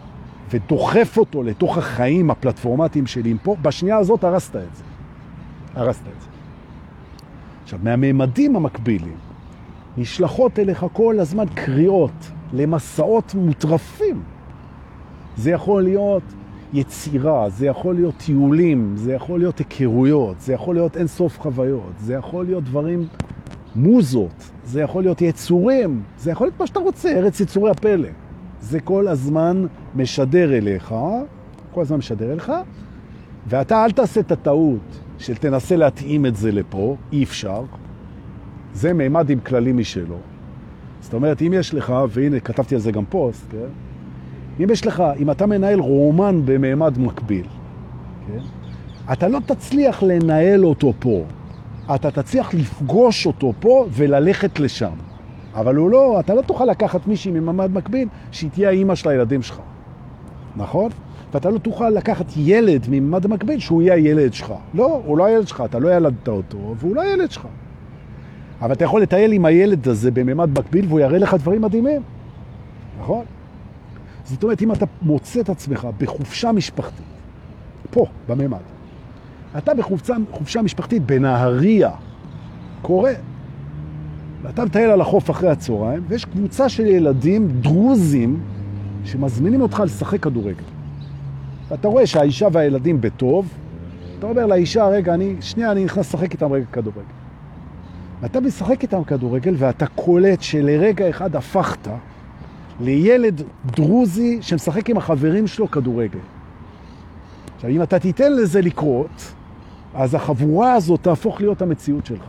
[SPEAKER 1] ודוחף אותו לתוך החיים הפלטפורמטיים שלי פה, בשנייה הזאת הרסת את זה. הרסת את זה. עכשיו, מהממדים המקבילים נשלחות אליך כל הזמן קריאות למסעות מוטרפים. זה יכול להיות יצירה, זה יכול להיות טיולים, זה יכול להיות היכרויות, זה יכול להיות אינסוף חוויות, זה יכול להיות דברים, מוזות, זה יכול להיות יצורים, זה יכול להיות מה שאתה רוצה, ארץ יצורי הפלא. זה כל הזמן משדר אליך, כל הזמן משדר אליך, ואתה אל תעשה את הטעות של תנסה להתאים את זה לפה, אי אפשר. זה מימד עם כללים משלו. זאת אומרת, אם יש לך, והנה כתבתי על זה גם פוסט, כן? אם יש לך, אם אתה מנהל רומן במעמד מקביל, כן? אתה לא תצליח לנהל אותו פה. אתה תצליח לפגוש אותו פה וללכת לשם. אבל הוא לא, אתה לא תוכל לקחת מישהי ממעמד מקביל שהיא תהיה האימא של הילדים שלך. נכון? ואתה לא תוכל לקחת ילד ממעמד מקביל שהוא יהיה הילד שלך. לא, הוא לא הילד שלך, אתה לא ילדת אותו, והוא לא הילד שלך. אבל אתה יכול לטייל עם הילד הזה בממד מקביל והוא יראה לך דברים מדהימים. נכון? זאת אומרת, אם אתה מוצא את עצמך בחופשה משפחתית, פה, בממד, אתה בחופשה משפחתית בנהריה, קורה, ואתה מטייל על החוף אחרי הצהריים, ויש קבוצה של ילדים דרוזים שמזמינים אותך לשחק כדורגל. ואתה רואה שהאישה והילדים בטוב, אתה אומר לאישה, רגע, אני, שנייה, אני נכנס לשחק איתם רגע כדורגל. ואתה משחק איתם כדורגל ואתה קולט שלרגע אחד הפכת לילד דרוזי שמשחק עם החברים שלו כדורגל. עכשיו, אם אתה תיתן לזה לקרות, אז החבורה הזאת תהפוך להיות המציאות שלך.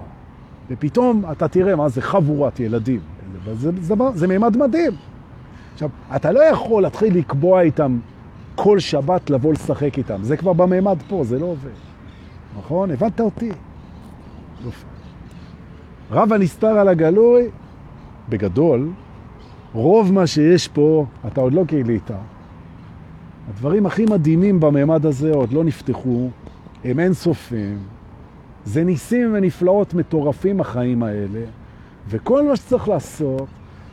[SPEAKER 1] ופתאום אתה תראה מה זה חבורת ילדים. זה, זה, זה, זה מימד מדהים. עכשיו, אתה לא יכול להתחיל לקבוע איתם כל שבת לבוא לשחק איתם. זה כבר במימד פה, זה לא עובד. נכון? הבנת אותי? יופי. רב הנסתר על הגלוי, בגדול, רוב מה שיש פה, אתה עוד לא גילית. הדברים הכי מדהימים בממד הזה עוד לא נפתחו, הם אין סופים. זה ניסים ונפלאות מטורפים החיים האלה, וכל מה שצריך לעשות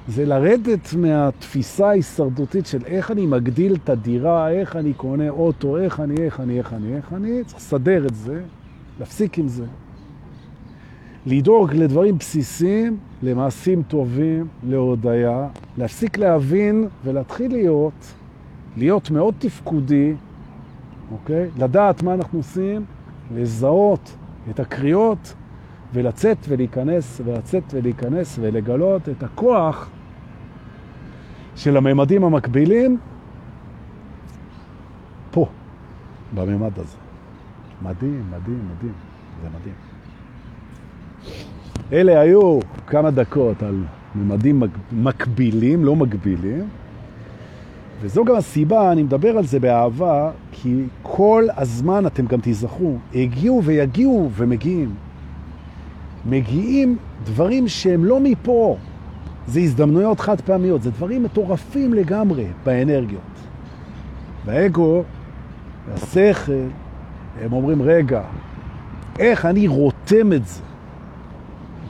[SPEAKER 1] זה לרדת מהתפיסה ההישרדותית של איך אני מגדיל את הדירה, איך אני קונה אוטו, איך אני, איך אני, איך אני, איך אני, צריך לסדר את זה, להפסיק עם זה. לדאוג לדברים בסיסיים, למעשים טובים, להודיה, להפסיק להבין ולהתחיל להיות, להיות מאוד תפקודי, אוקיי? לדעת מה אנחנו עושים, לזהות את הקריאות ולצאת ולהיכנס ולצאת ולהיכנס ולגלות את הכוח של הממדים המקבילים פה, בממד הזה. מדהים, מדהים, מדהים. זה מדהים. אלה היו כמה דקות על ממדים מקבילים, לא מקבילים. וזו גם הסיבה, אני מדבר על זה באהבה, כי כל הזמן אתם גם תיזכרו, הגיעו ויגיעו ומגיעים. מגיעים דברים שהם לא מפה, זה הזדמנויות חד פעמיות, זה דברים מטורפים לגמרי באנרגיות. והאגו והשכל, הם אומרים, רגע, איך אני רותם את זה?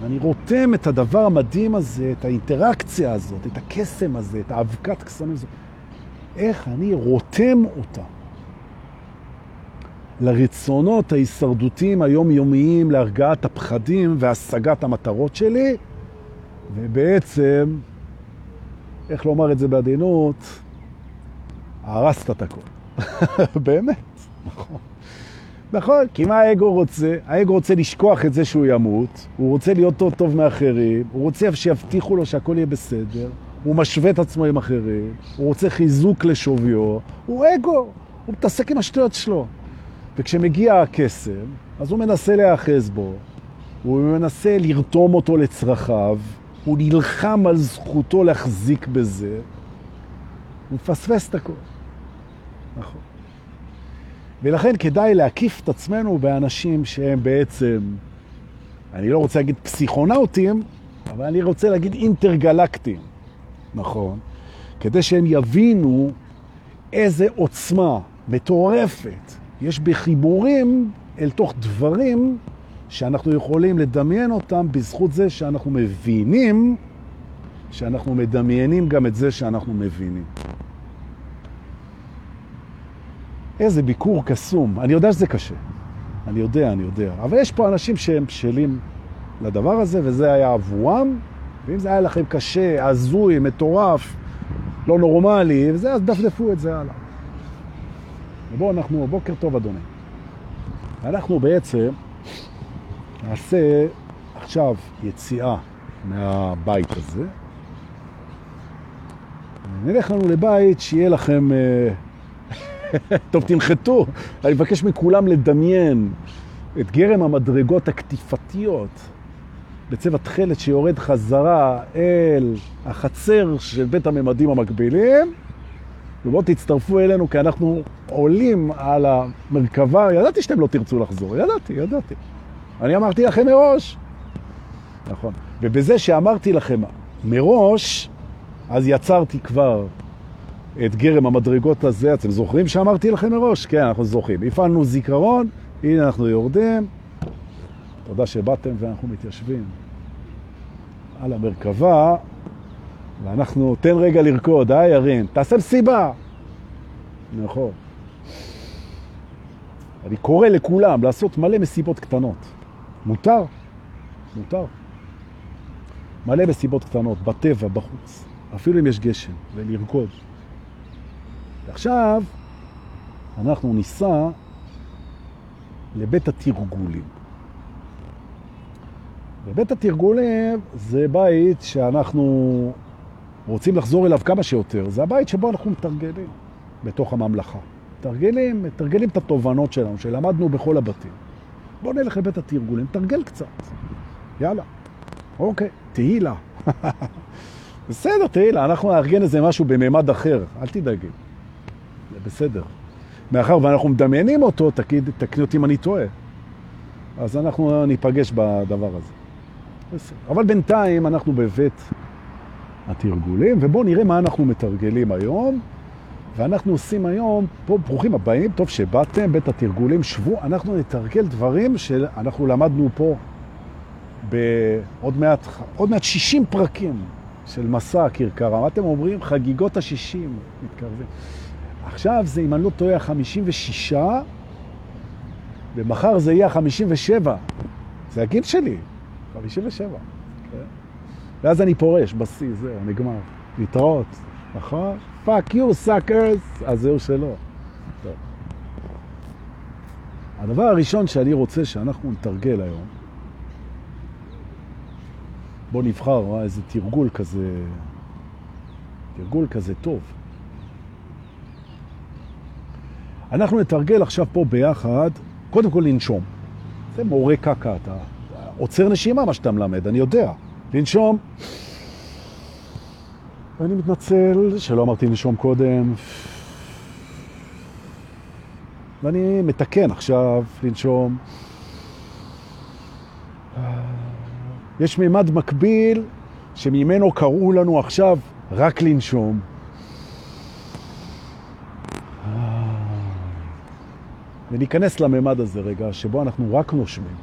[SPEAKER 1] אני רותם את הדבר המדהים הזה, את האינטראקציה הזאת, את הקסם הזה, את האבקת קסמים הזאת. איך אני רותם אותה לרצונות ההישרדותיים היומיומיים, להרגעת הפחדים והשגת המטרות שלי, ובעצם, איך לומר את זה בעדינות, הרסת את הכל. (laughs) באמת, נכון. נכון, כי מה האגו רוצה? האגו רוצה לשכוח את זה שהוא ימות, הוא רוצה להיות טוב טוב מאחרים, הוא רוצה שיבטיחו לו שהכל יהיה בסדר, הוא משווה את עצמו עם אחרים, הוא רוצה חיזוק לשוויו, הוא אגו, הוא מתעסק עם השטויות שלו. וכשמגיע הקסם, אז הוא מנסה להאחז בו, הוא מנסה לרתום אותו לצרכיו, הוא נלחם על זכותו להחזיק בזה, הוא מפספס את הכל. ולכן כדאי להקיף את עצמנו באנשים שהם בעצם, אני לא רוצה להגיד פסיכונאוטים, אבל אני רוצה להגיד אינטרגלקטים, נכון? כדי שהם יבינו איזה עוצמה מטורפת יש בחיבורים אל תוך דברים שאנחנו יכולים לדמיין אותם בזכות זה שאנחנו מבינים שאנחנו מדמיינים גם את זה שאנחנו מבינים. איזה ביקור קסום. אני יודע שזה קשה. אני יודע, אני יודע. אבל יש פה אנשים שהם בשלים לדבר הזה, וזה היה עבורם. ואם זה היה לכם קשה, הזוי, מטורף, לא נורמלי, וזה, אז דפדפו את זה הלאה. ובואו אנחנו, בוקר טוב אדוני. אנחנו בעצם נעשה עכשיו יציאה מהבית הזה. נלך לנו לבית שיהיה לכם... אה, טוב, תנחתו. אני מבקש מכולם לדמיין את גרם המדרגות הקטיפתיות בצבע תחלת שיורד חזרה אל החצר של בית הממדים המקבילים. ובואו תצטרפו אלינו כי אנחנו עולים על המרכבה. ידעתי שאתם לא תרצו לחזור, ידעתי, ידעתי. אני אמרתי לכם מראש. נכון. ובזה שאמרתי לכם מראש, אז יצרתי כבר את גרם המדרגות הזה. אתם זוכרים שאמרתי לכם מראש? כן, אנחנו זוכרים. הפעלנו זיכרון, הנה אנחנו יורדים. תודה שבאתם ואנחנו מתיישבים על המרכבה, ואנחנו, תן רגע לרקוד, אה ירין? תעשה מסיבה. נכון. אני קורא לכולם לעשות מלא מסיבות קטנות. מותר? מותר. מלא מסיבות קטנות, בטבע, בחוץ. אפילו אם יש גשם, ולרקוד. עכשיו אנחנו ניסע לבית התרגולים. ובית התרגולים זה בית שאנחנו רוצים לחזור אליו כמה שיותר. זה הבית שבו אנחנו מתרגלים בתוך הממלכה. מתרגלים, מתרגלים את התובנות שלנו, שלמדנו בכל הבתים. בואו נלך לבית התרגולים, תרגל קצת. יאללה. אוקיי, תהילה. (laughs) בסדר, תהילה, אנחנו נארגן איזה משהו בממד אחר, אל תדאגי. זה בסדר. מאחר ואנחנו מדמיינים אותו, תגיד, תקני אותי אם אני טועה. אז אנחנו ניפגש בדבר הזה. בסדר. אבל בינתיים אנחנו בבית התרגולים, ובואו נראה מה אנחנו מתרגלים היום. ואנחנו עושים היום, פה ברוכים הבאים, טוב שבאתם, בית התרגולים, שבו, אנחנו נתרגל דברים שאנחנו למדנו פה בעוד מעט, עוד מעט 60 פרקים של מסע הכרכרה. מה אתם אומרים? חגיגות ה-60 מתקרבים. עכשיו זה, אם אני לא טועה, ה-56, ומחר זה יהיה ה-57. זה הגיל שלי, 57. כן? ואז אני פורש בשיא, זהו, נגמר. להתראות, נכון? fuck you, suckers, אז זהו שלא. הדבר הראשון שאני רוצה שאנחנו נתרגל היום, בוא נבחר אה, איזה תרגול כזה, תרגול כזה טוב. אנחנו נתרגל עכשיו פה ביחד, קודם כל לנשום. זה מורה קקה, אתה עוצר נשימה מה שאתה מלמד, אני יודע. לנשום. ואני מתנצל שלא אמרתי לנשום קודם. ואני מתקן עכשיו לנשום. יש מימד מקביל שממנו קראו לנו עכשיו רק לנשום. וניכנס לממד הזה רגע, שבו אנחנו רק נושמים.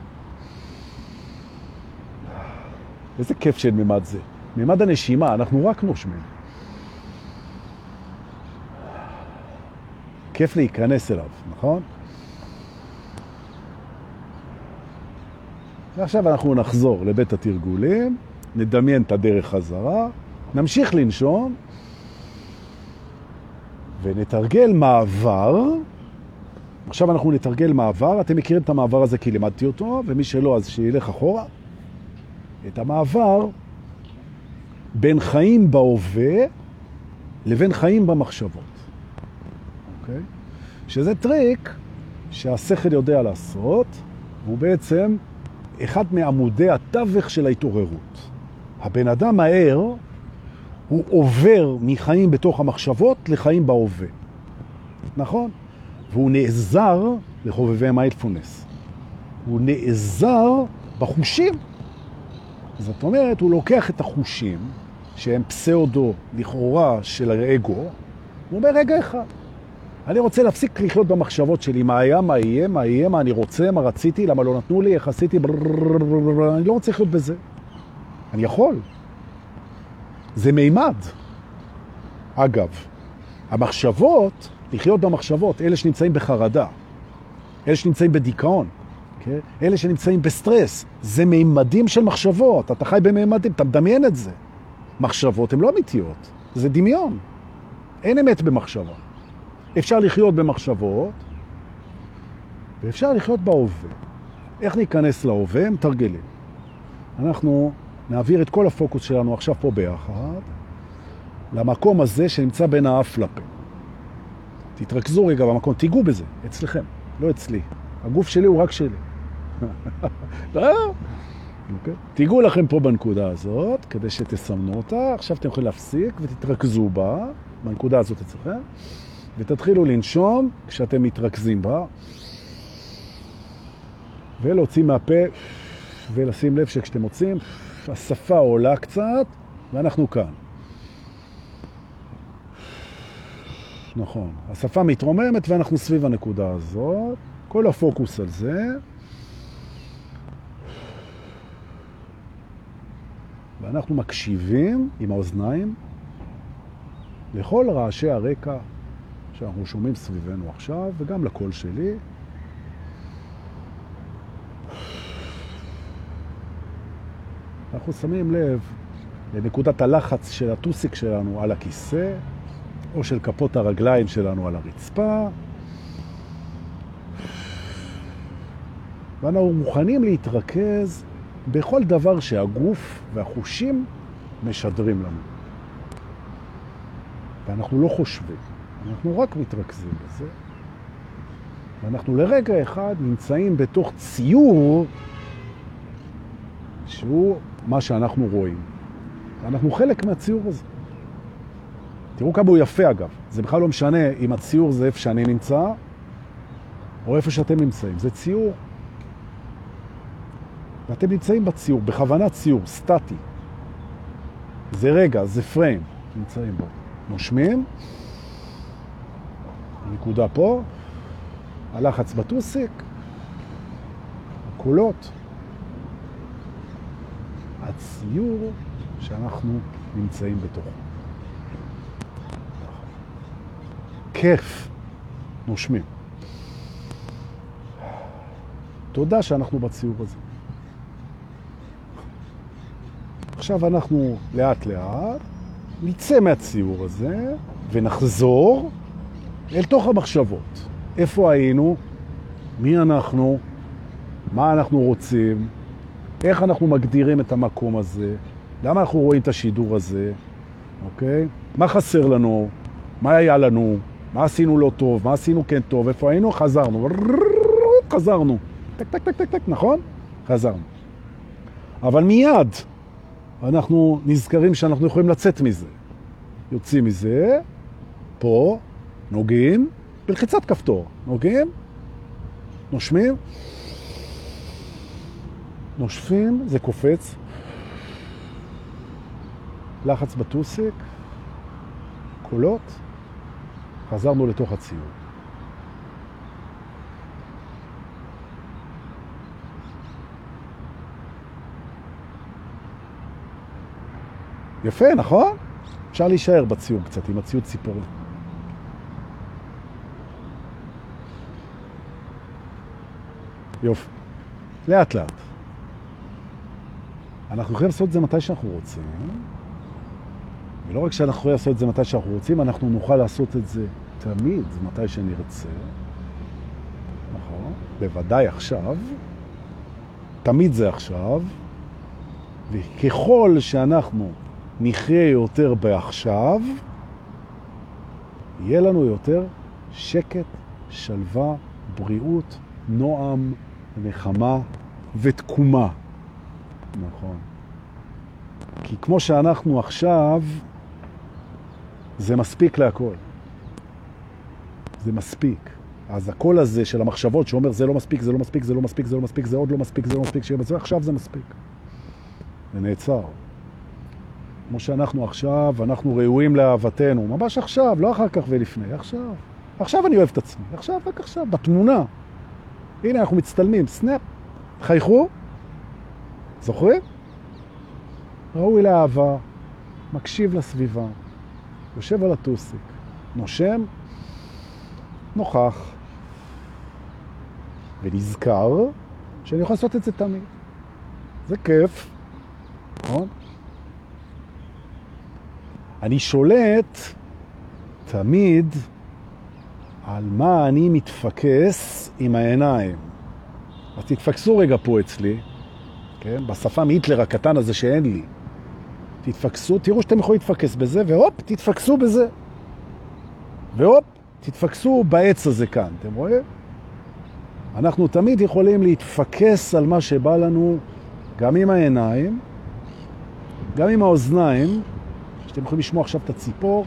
[SPEAKER 1] איזה כיף של ממד זה. ממד הנשימה, אנחנו רק נושמים. כיף להיכנס אליו, נכון? ועכשיו אנחנו נחזור לבית התרגולים, נדמיין את הדרך חזרה, נמשיך לנשום, ונתרגל מעבר. עכשיו אנחנו נתרגל מעבר, אתם מכירים את המעבר הזה כי לימדתי אותו, ומי שלא אז שילך אחורה. את המעבר בין חיים בהווה לבין חיים במחשבות. אוקיי? שזה טריק שהשכל יודע לעשות, והוא בעצם אחד מעמודי התווך של ההתעוררות. הבן אדם הער, הוא עובר מחיים בתוך המחשבות לחיים בהווה. נכון? והוא נעזר לחובבי מיינדפולנס. הוא נעזר בחושים. זאת אומרת, הוא לוקח את החושים, שהם פסאודו לכאורה של האגו, הוא אומר, רגע אחד, אני רוצה להפסיק לחיות במחשבות שלי, מה היה, מה יהיה, מה יהיה, מה אני רוצה, מה רציתי, למה לא נתנו לי, איך עשיתי, אני לא רוצה לחיות בזה. אני יכול. זה מימד. אגב, המחשבות, לחיות במחשבות, אלה שנמצאים בחרדה, אלה שנמצאים בדיכאון, okay? כן? אלה שנמצאים בסטרס, זה מימדים של מחשבות, אתה חי במימדים, אתה מדמיין את זה. מחשבות הן לא אמיתיות, זה דמיון. אין אמת במחשבה. אפשר לחיות במחשבות, ואפשר לחיות בהווה. איך ניכנס להווה? מתרגלים. אנחנו נעביר את כל הפוקוס שלנו עכשיו פה ביחד, למקום הזה שנמצא בין האף לפה. תתרכזו רגע במקום, תיגעו בזה, אצלכם, לא אצלי. הגוף שלי הוא רק שלי. (laughs) לא? אוקיי? תיגעו לכם פה בנקודה הזאת, כדי שתסמנו אותה. עכשיו אתם יכולים להפסיק ותתרכזו בה, בנקודה הזאת אצלכם. ותתחילו לנשום כשאתם מתרכזים בה, ולהוציא מהפה, ולשים לב שכשאתם מוצאים, השפה עולה קצת, ואנחנו כאן. נכון. השפה מתרוממת ואנחנו סביב הנקודה הזאת. כל הפוקוס על זה. ואנחנו מקשיבים עם האוזניים לכל רעשי הרקע שאנחנו שומעים סביבנו עכשיו, וגם לקול שלי. אנחנו שמים לב לנקודת הלחץ של הטוסיק שלנו על הכיסא, או של כפות הרגליים שלנו על הרצפה. ואנחנו מוכנים להתרכז בכל דבר שהגוף והחושים משדרים לנו. ואנחנו לא חושבים. אנחנו רק מתרכזים בזה, ואנחנו לרגע אחד נמצאים בתוך ציור שהוא מה שאנחנו רואים. אנחנו חלק מהציור הזה. תראו כמה הוא יפה אגב. זה בכלל לא משנה אם הציור זה איפה שאני נמצא, או איפה שאתם נמצאים. זה ציור. ואתם נמצאים בציור, בכוונה ציור, סטטי. זה רגע, זה פריים, נמצאים בו. נושמים. הנקודה פה, הלחץ בטוסיק, הקולות, הציור שאנחנו נמצאים בתוכו. כיף, נושמים. תודה שאנחנו בציור הזה. עכשיו אנחנו לאט לאט נצא מהציור הזה ונחזור אל תוך המחשבות. איפה היינו? מי אנחנו? מה אנחנו רוצים? איך אנחנו מגדירים את המקום הזה? למה אנחנו רואים את השידור הזה? אוקיי? מה חסר לנו? מה היה לנו? מה עשינו לא טוב? מה עשינו כן טוב? איפה היינו? חזרנו. חזרנו. טק, טק, טק, טק, טק, נכון? חזרנו. אבל מיד אנחנו נזכרים שאנחנו יכולים לצאת מזה. יוצאים מזה, פה, נוגעים, בלחיצת כפתור, נוגעים, נושמים, נושפים, זה קופץ, לחץ בטוסיק, קולות, חזרנו לתוך הציור. יפה, נכון? אפשר להישאר בציור קצת, עם הציוד ציפורים. יופי. לאט לאט. אנחנו יכולים לעשות את זה מתי שאנחנו רוצים, ולא רק שאנחנו יכולים לעשות את זה מתי שאנחנו רוצים, אנחנו נוכל לעשות את זה תמיד מתי שנרצה. נכון? בוודאי עכשיו. תמיד זה עכשיו. וככל שאנחנו נחיה יותר בעכשיו, יהיה לנו יותר שקט, שלווה, בריאות, נועם, נחמה ותקומה. נכון. כי כמו שאנחנו עכשיו, זה מספיק להכל. זה מספיק. אז הקול הזה של המחשבות שאומר זה לא מספיק, זה לא מספיק, זה לא מספיק, זה לא מספיק, זה עוד לא מספיק, זה לא מספיק, שיהיה בזה, עכשיו זה מספיק. זה נעצר. כמו שאנחנו עכשיו, אנחנו ראויים לאהבתנו, ממש עכשיו, לא אחר כך ולפני, עכשיו. עכשיו אני אוהב את עצמי, עכשיו, רק עכשיו, בתמונה. הנה, אנחנו מצטלמים, סנאפ, חייכו, זוכרים? ראוי לאהבה, מקשיב לסביבה, יושב על הטוסיק, נושם, נוכח, ונזכר שאני יכול לעשות את זה תמיד. זה כיף, נכון? אני שולט תמיד על מה אני מתפקס עם העיניים. אז תתפקסו רגע פה אצלי, כן? בשפם היטלר הקטן הזה שאין לי. תתפקסו, תראו שאתם יכולים להתפקס בזה, והופ, תתפקסו בזה. והופ, תתפקסו בעץ הזה כאן, אתם רואים? אנחנו תמיד יכולים להתפקס על מה שבא לנו, גם עם העיניים, גם עם האוזניים, שאתם יכולים לשמוע עכשיו את הציפור,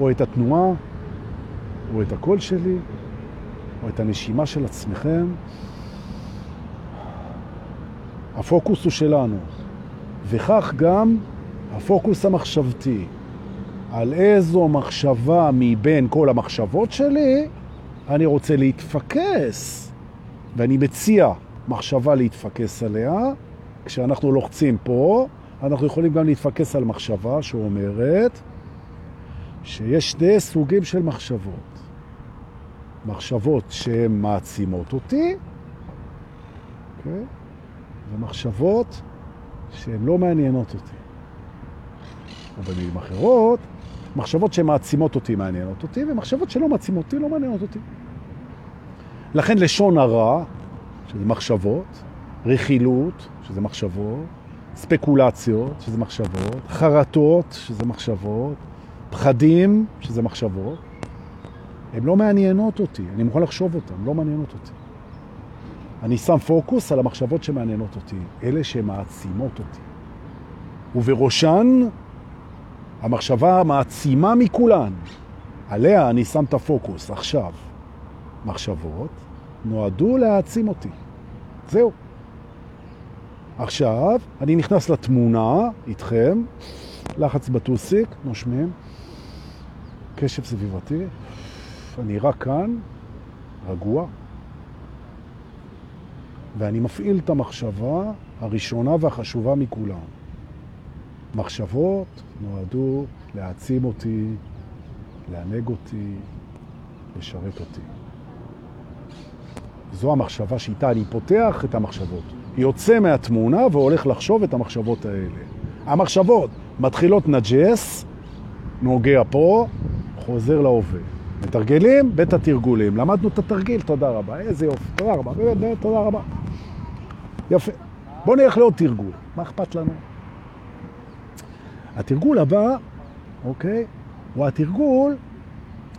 [SPEAKER 1] או את התנועה, או את הקול שלי, או את הנשימה של עצמכם. הפוקוס הוא שלנו, וכך גם הפוקוס המחשבתי. על איזו מחשבה מבין כל המחשבות שלי אני רוצה להתפקס. ואני מציע מחשבה להתפקס עליה. כשאנחנו לוחצים פה, אנחנו יכולים גם להתפקס על מחשבה שאומרת שיש שני סוגים של מחשבות. מחשבות שהן מעצימות אותי, okay? אוקיי? ומחשבות שהן לא מעניינות אותי. או במילים אחרות, מחשבות שמעצימות אותי מעניינות אותי, ומחשבות שלא מעצימות אותי לא מעניינות אותי. לכן לשון הרע, שזה מחשבות, רכילות, שזה מחשבות, ספקולציות, שזה מחשבות, חרטות, שזה מחשבות, פחדים, שזה מחשבות, הן לא מעניינות אותי, אני מוכן לחשוב אותן, לא מעניינות אותי. אני שם פוקוס על המחשבות שמעניינות אותי, אלה שמעצימות אותי. ובראשן המחשבה המעצימה מכולן, עליה אני שם את הפוקוס עכשיו. מחשבות נועדו להעצים אותי. זהו. עכשיו אני נכנס לתמונה איתכם, לחץ בטוסיק, נושמים, קשב סביבתי, אני רק כאן, רגוע, ואני מפעיל את המחשבה הראשונה והחשובה מכולם. מחשבות נועדו להעצים אותי, לענג אותי, לשרת אותי. זו המחשבה שאיתה אני פותח את המחשבות. יוצא מהתמונה והולך לחשוב את המחשבות האלה. המחשבות מתחילות נג'ס, נוגע פה, חוזר להווה. מתרגלים בית התרגולים. למדנו את התרגיל, תודה רבה. איזה יופי, תודה רבה, תודה רבה. יפה. בואו נלך לעוד תרגול, מה אכפת לנו? התרגול הבא, אוקיי, הוא התרגול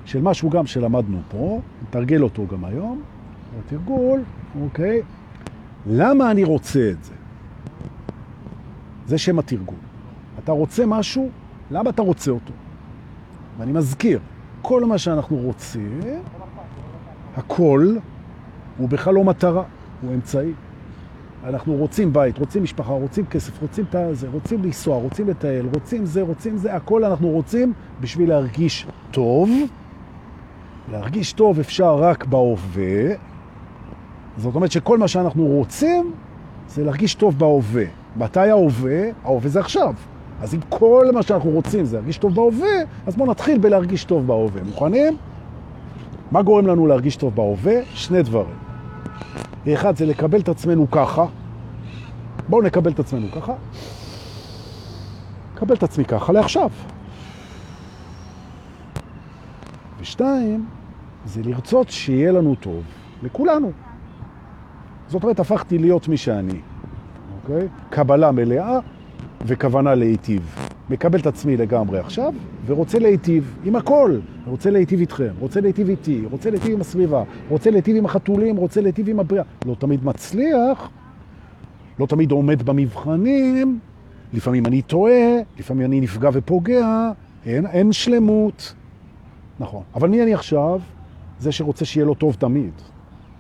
[SPEAKER 1] של משהו גם שלמדנו פה, נתרגל אותו גם היום, הוא התרגול, אוקיי, למה אני רוצה את זה? זה שם התרגול. אתה רוצה משהו, למה אתה רוצה אותו? ואני מזכיר, כל מה שאנחנו רוצים, הכל, הוא בכלל לא מטרה, הוא אמצעי. אנחנו רוצים בית, רוצים משפחה, רוצים כסף, רוצים את זה, רוצים לנסוע, רוצים לטייל, רוצים זה, רוצים זה, הכל אנחנו רוצים בשביל להרגיש טוב. להרגיש טוב אפשר רק בהווה. זאת אומרת שכל מה שאנחנו רוצים זה להרגיש טוב בהווה. מתי ההווה? ההווה זה עכשיו. אז אם כל מה שאנחנו רוצים זה להרגיש טוב בהווה, אז בואו נתחיל בלהרגיש טוב בהווה. מוכנים? מה גורם לנו להרגיש טוב בהווה? שני דברים. אחד זה לקבל את עצמנו ככה. בואו נקבל את עצמנו ככה. קבל את עצמי ככה לעכשיו. ושתיים, זה לרצות שיהיה לנו טוב, לכולנו. זאת אומרת, הפכתי להיות מי שאני. אוקיי? קבלה מלאה וכוונה להיטיב. מקבל את עצמי לגמרי עכשיו, ורוצה להיטיב עם הכל. רוצה להיטיב איתכם, רוצה להיטיב איתי, רוצה להיטיב עם הסביבה, רוצה להיטיב עם החתולים, רוצה להיטיב עם הבריאה. לא תמיד מצליח, לא תמיד עומד במבחנים, לפעמים אני טועה, לפעמים אני נפגע ופוגע, אין, אין שלמות. נכון. אבל מי אני עכשיו? זה שרוצה שיהיה לו טוב תמיד.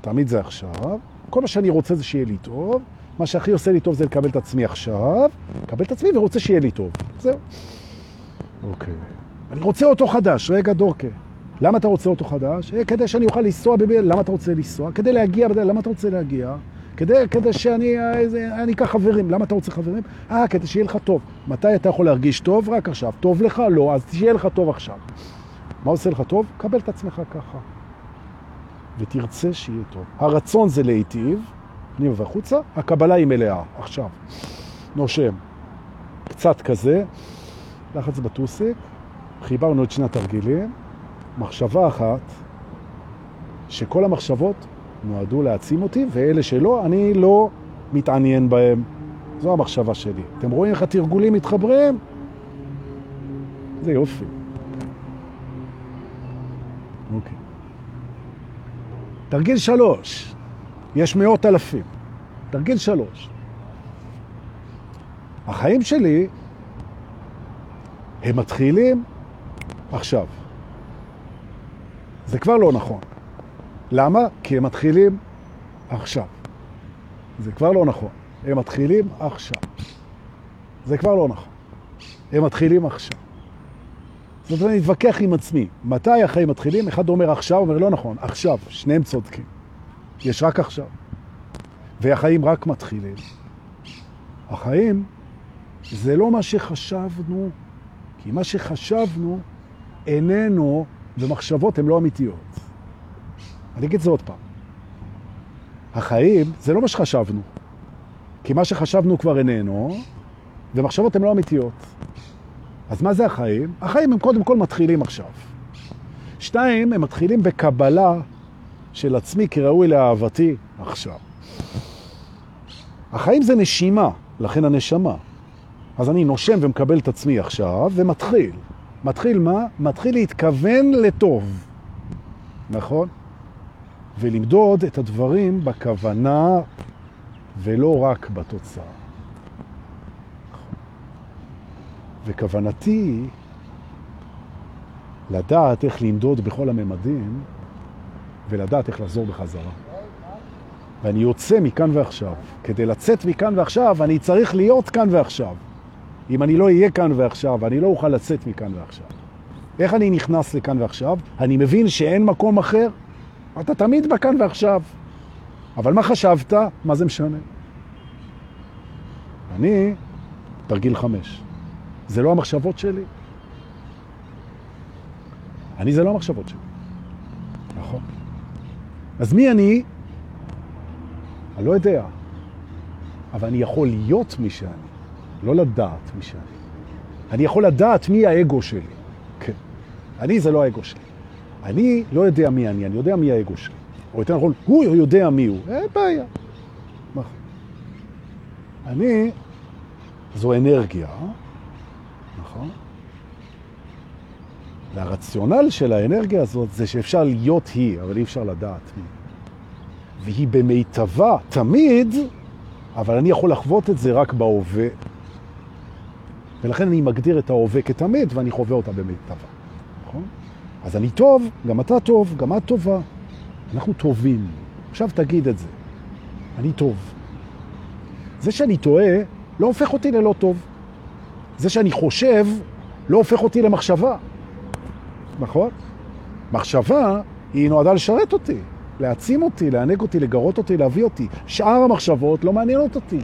[SPEAKER 1] תמיד זה עכשיו. כל מה שאני רוצה זה שיהיה לי טוב. מה שהכי עושה לי טוב זה לקבל את עצמי עכשיו, לקבל את עצמי ורוצה שיהיה לי טוב. זהו. אוקיי. אני רוצה אותו חדש. רגע, דורקה. למה אתה רוצה אותו חדש? אה, כדי שאני אוכל לנסוע בביל. למה אתה רוצה לנסוע? כדי להגיע. למה אתה רוצה להגיע? כדי, כדי שאני אה, אני אקח חברים. למה אתה רוצה חברים? אה, כדי שיהיה לך טוב. מתי אתה יכול להרגיש טוב? רק עכשיו. טוב לך? לא. אז שיהיה לך טוב עכשיו. מה עושה לך טוב? קבל את עצמך ככה. ותרצה שיהיה טוב. הרצון זה להיטיב, פנימה והחוצה, הקבלה היא מלאה. עכשיו, נושם. קצת כזה, לחץ בטוסיק, חיברנו את שני התרגילים, מחשבה אחת, שכל המחשבות נועדו להעצים אותי, ואלה שלא, אני לא מתעניין בהם. זו המחשבה שלי. אתם רואים איך התרגולים מתחברים? זה יופי. אוקיי. תרגיל שלוש. יש מאות אלפים. תרגיל שלוש. החיים שלי, הם מתחילים עכשיו. זה כבר לא נכון. למה? כי הם מתחילים עכשיו. זה כבר לא נכון. הם מתחילים עכשיו. זה כבר לא נכון. הם מתחילים עכשיו. זאת אומרת, אני אתווכח עם עצמי. מתי החיים מתחילים? אחד אומר עכשיו, אומר לא נכון, עכשיו. שניהם צודקים. יש רק עכשיו. והחיים רק מתחילים. החיים זה לא מה שחשבנו, כי מה שחשבנו איננו, ומחשבות הן לא אמיתיות. אני אגיד זה עוד פעם. החיים זה לא מה שחשבנו, כי מה שחשבנו כבר איננו, ומחשבות הן לא אמיתיות. אז מה זה החיים? החיים הם קודם כל מתחילים עכשיו. שתיים, הם מתחילים בקבלה של עצמי כראוי לאהבתי עכשיו. החיים זה נשימה, לכן הנשמה. אז אני נושם ומקבל את עצמי עכשיו ומתחיל. מתחיל מה? מתחיל להתכוון לטוב. נכון? ולמדוד את הדברים בכוונה ולא רק בתוצאה. וכוונתי לדעת איך לנדוד בכל הממדים ולדעת איך לחזור בחזרה. ואני יוצא מכאן ועכשיו. כדי לצאת מכאן ועכשיו, אני צריך להיות כאן ועכשיו. אם אני לא אהיה כאן ועכשיו, אני לא אוכל לצאת מכאן ועכשיו. איך אני נכנס לכאן ועכשיו? אני מבין שאין מקום אחר. אתה תמיד בכאן ועכשיו. אבל מה חשבת? מה זה משנה? אני, תרגיל חמש. זה לא המחשבות שלי. אני זה לא המחשבות שלי. אז מי אני? אני לא יודע. אבל אני יכול להיות מי שאני, לא לדעת מי שאני. אני יכול לדעת מי האגו שלי. כן. אני זה לא האגו שלי. אני לא יודע מי אני, אני יודע מי האגו שלי. או יותר נכון, הוא יודע מי הוא. אין בעיה. אני, זו אנרגיה, נכון? והרציונל של האנרגיה הזאת זה שאפשר להיות היא, אבל אי אפשר לדעת מי. והיא במיטבה תמיד, אבל אני יכול לחוות את זה רק בהווה. ולכן אני מגדיר את ההווה כתמיד, ואני חווה אותה במיטבה. נכון? אז אני טוב, גם אתה טוב, גם את טובה. אנחנו טובים. עכשיו תגיד את זה. אני טוב. זה שאני טועה לא הופך אותי ללא טוב. זה שאני חושב לא הופך אותי למחשבה. נכון? מחשבה היא נועדה לשרת אותי, להעצים אותי, לענג אותי, לגרות אותי, להביא אותי. שאר המחשבות לא מעניינות אותי.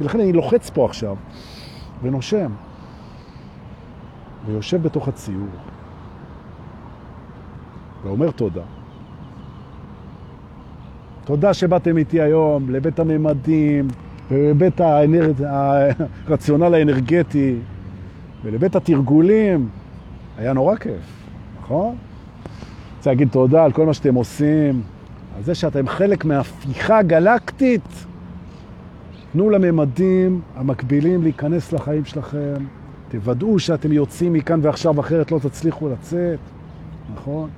[SPEAKER 1] ולכן אני לוחץ פה עכשיו ונושם. ויושב בתוך הציור ואומר תודה. תודה שבאתם איתי היום לבית הממדים ולבית האנר... הרציונל האנרגטי ולבית התרגולים. היה נורא כיף, נכון? רוצה להגיד תודה על כל מה שאתם עושים, על זה שאתם חלק מהפיכה גלקטית. תנו לממדים המקבילים להיכנס לחיים שלכם. תוודאו שאתם יוצאים מכאן ועכשיו, אחרת לא תצליחו לצאת, נכון?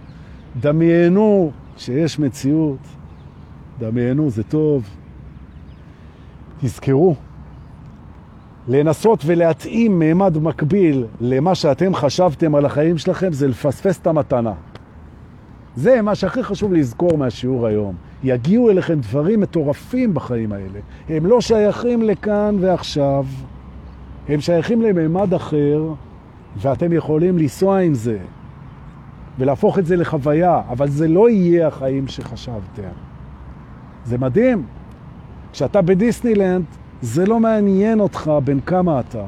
[SPEAKER 1] דמיינו שיש מציאות. דמיינו, זה טוב. תזכרו, לנסות ולהתאים מימד מקביל למה שאתם חשבתם על החיים שלכם זה לפספס את המתנה. זה מה שהכי חשוב לזכור מהשיעור היום. יגיעו אליכם דברים מטורפים בחיים האלה. הם לא שייכים לכאן ועכשיו, הם שייכים למימד אחר, ואתם יכולים לנסוע עם זה ולהפוך את זה לחוויה, אבל זה לא יהיה החיים שחשבתם. זה מדהים. כשאתה בדיסנילנד, זה לא מעניין אותך בין כמה אתה.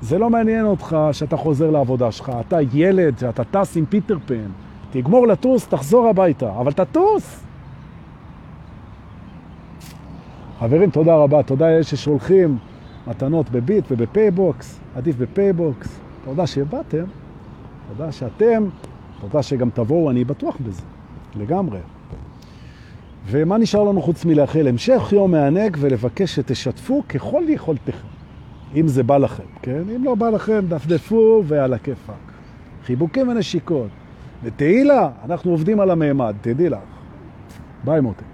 [SPEAKER 1] זה לא מעניין אותך שאתה חוזר לעבודה שלך. אתה ילד, שאתה טס עם פיטר פן. תגמור לטוס, תחזור הביתה, אבל תטוס. חברים, תודה רבה. תודה לאלה ששולחים מתנות בביט ובפייבוקס. עדיף בפייבוקס. תודה שבאתם. תודה שאתם. תודה שגם תבואו, אני בטוח בזה. לגמרי. ומה נשאר לנו חוץ מלאחל המשך יום מענג ולבקש שתשתפו ככל יכולתכם, אם זה בא לכם, כן? אם לא בא לכם, דפדפו ועל הכיפק. חיבוקים ונשיקות. ותהילה, אנחנו עובדים על המעמד, תדעי לך. ביי מותק.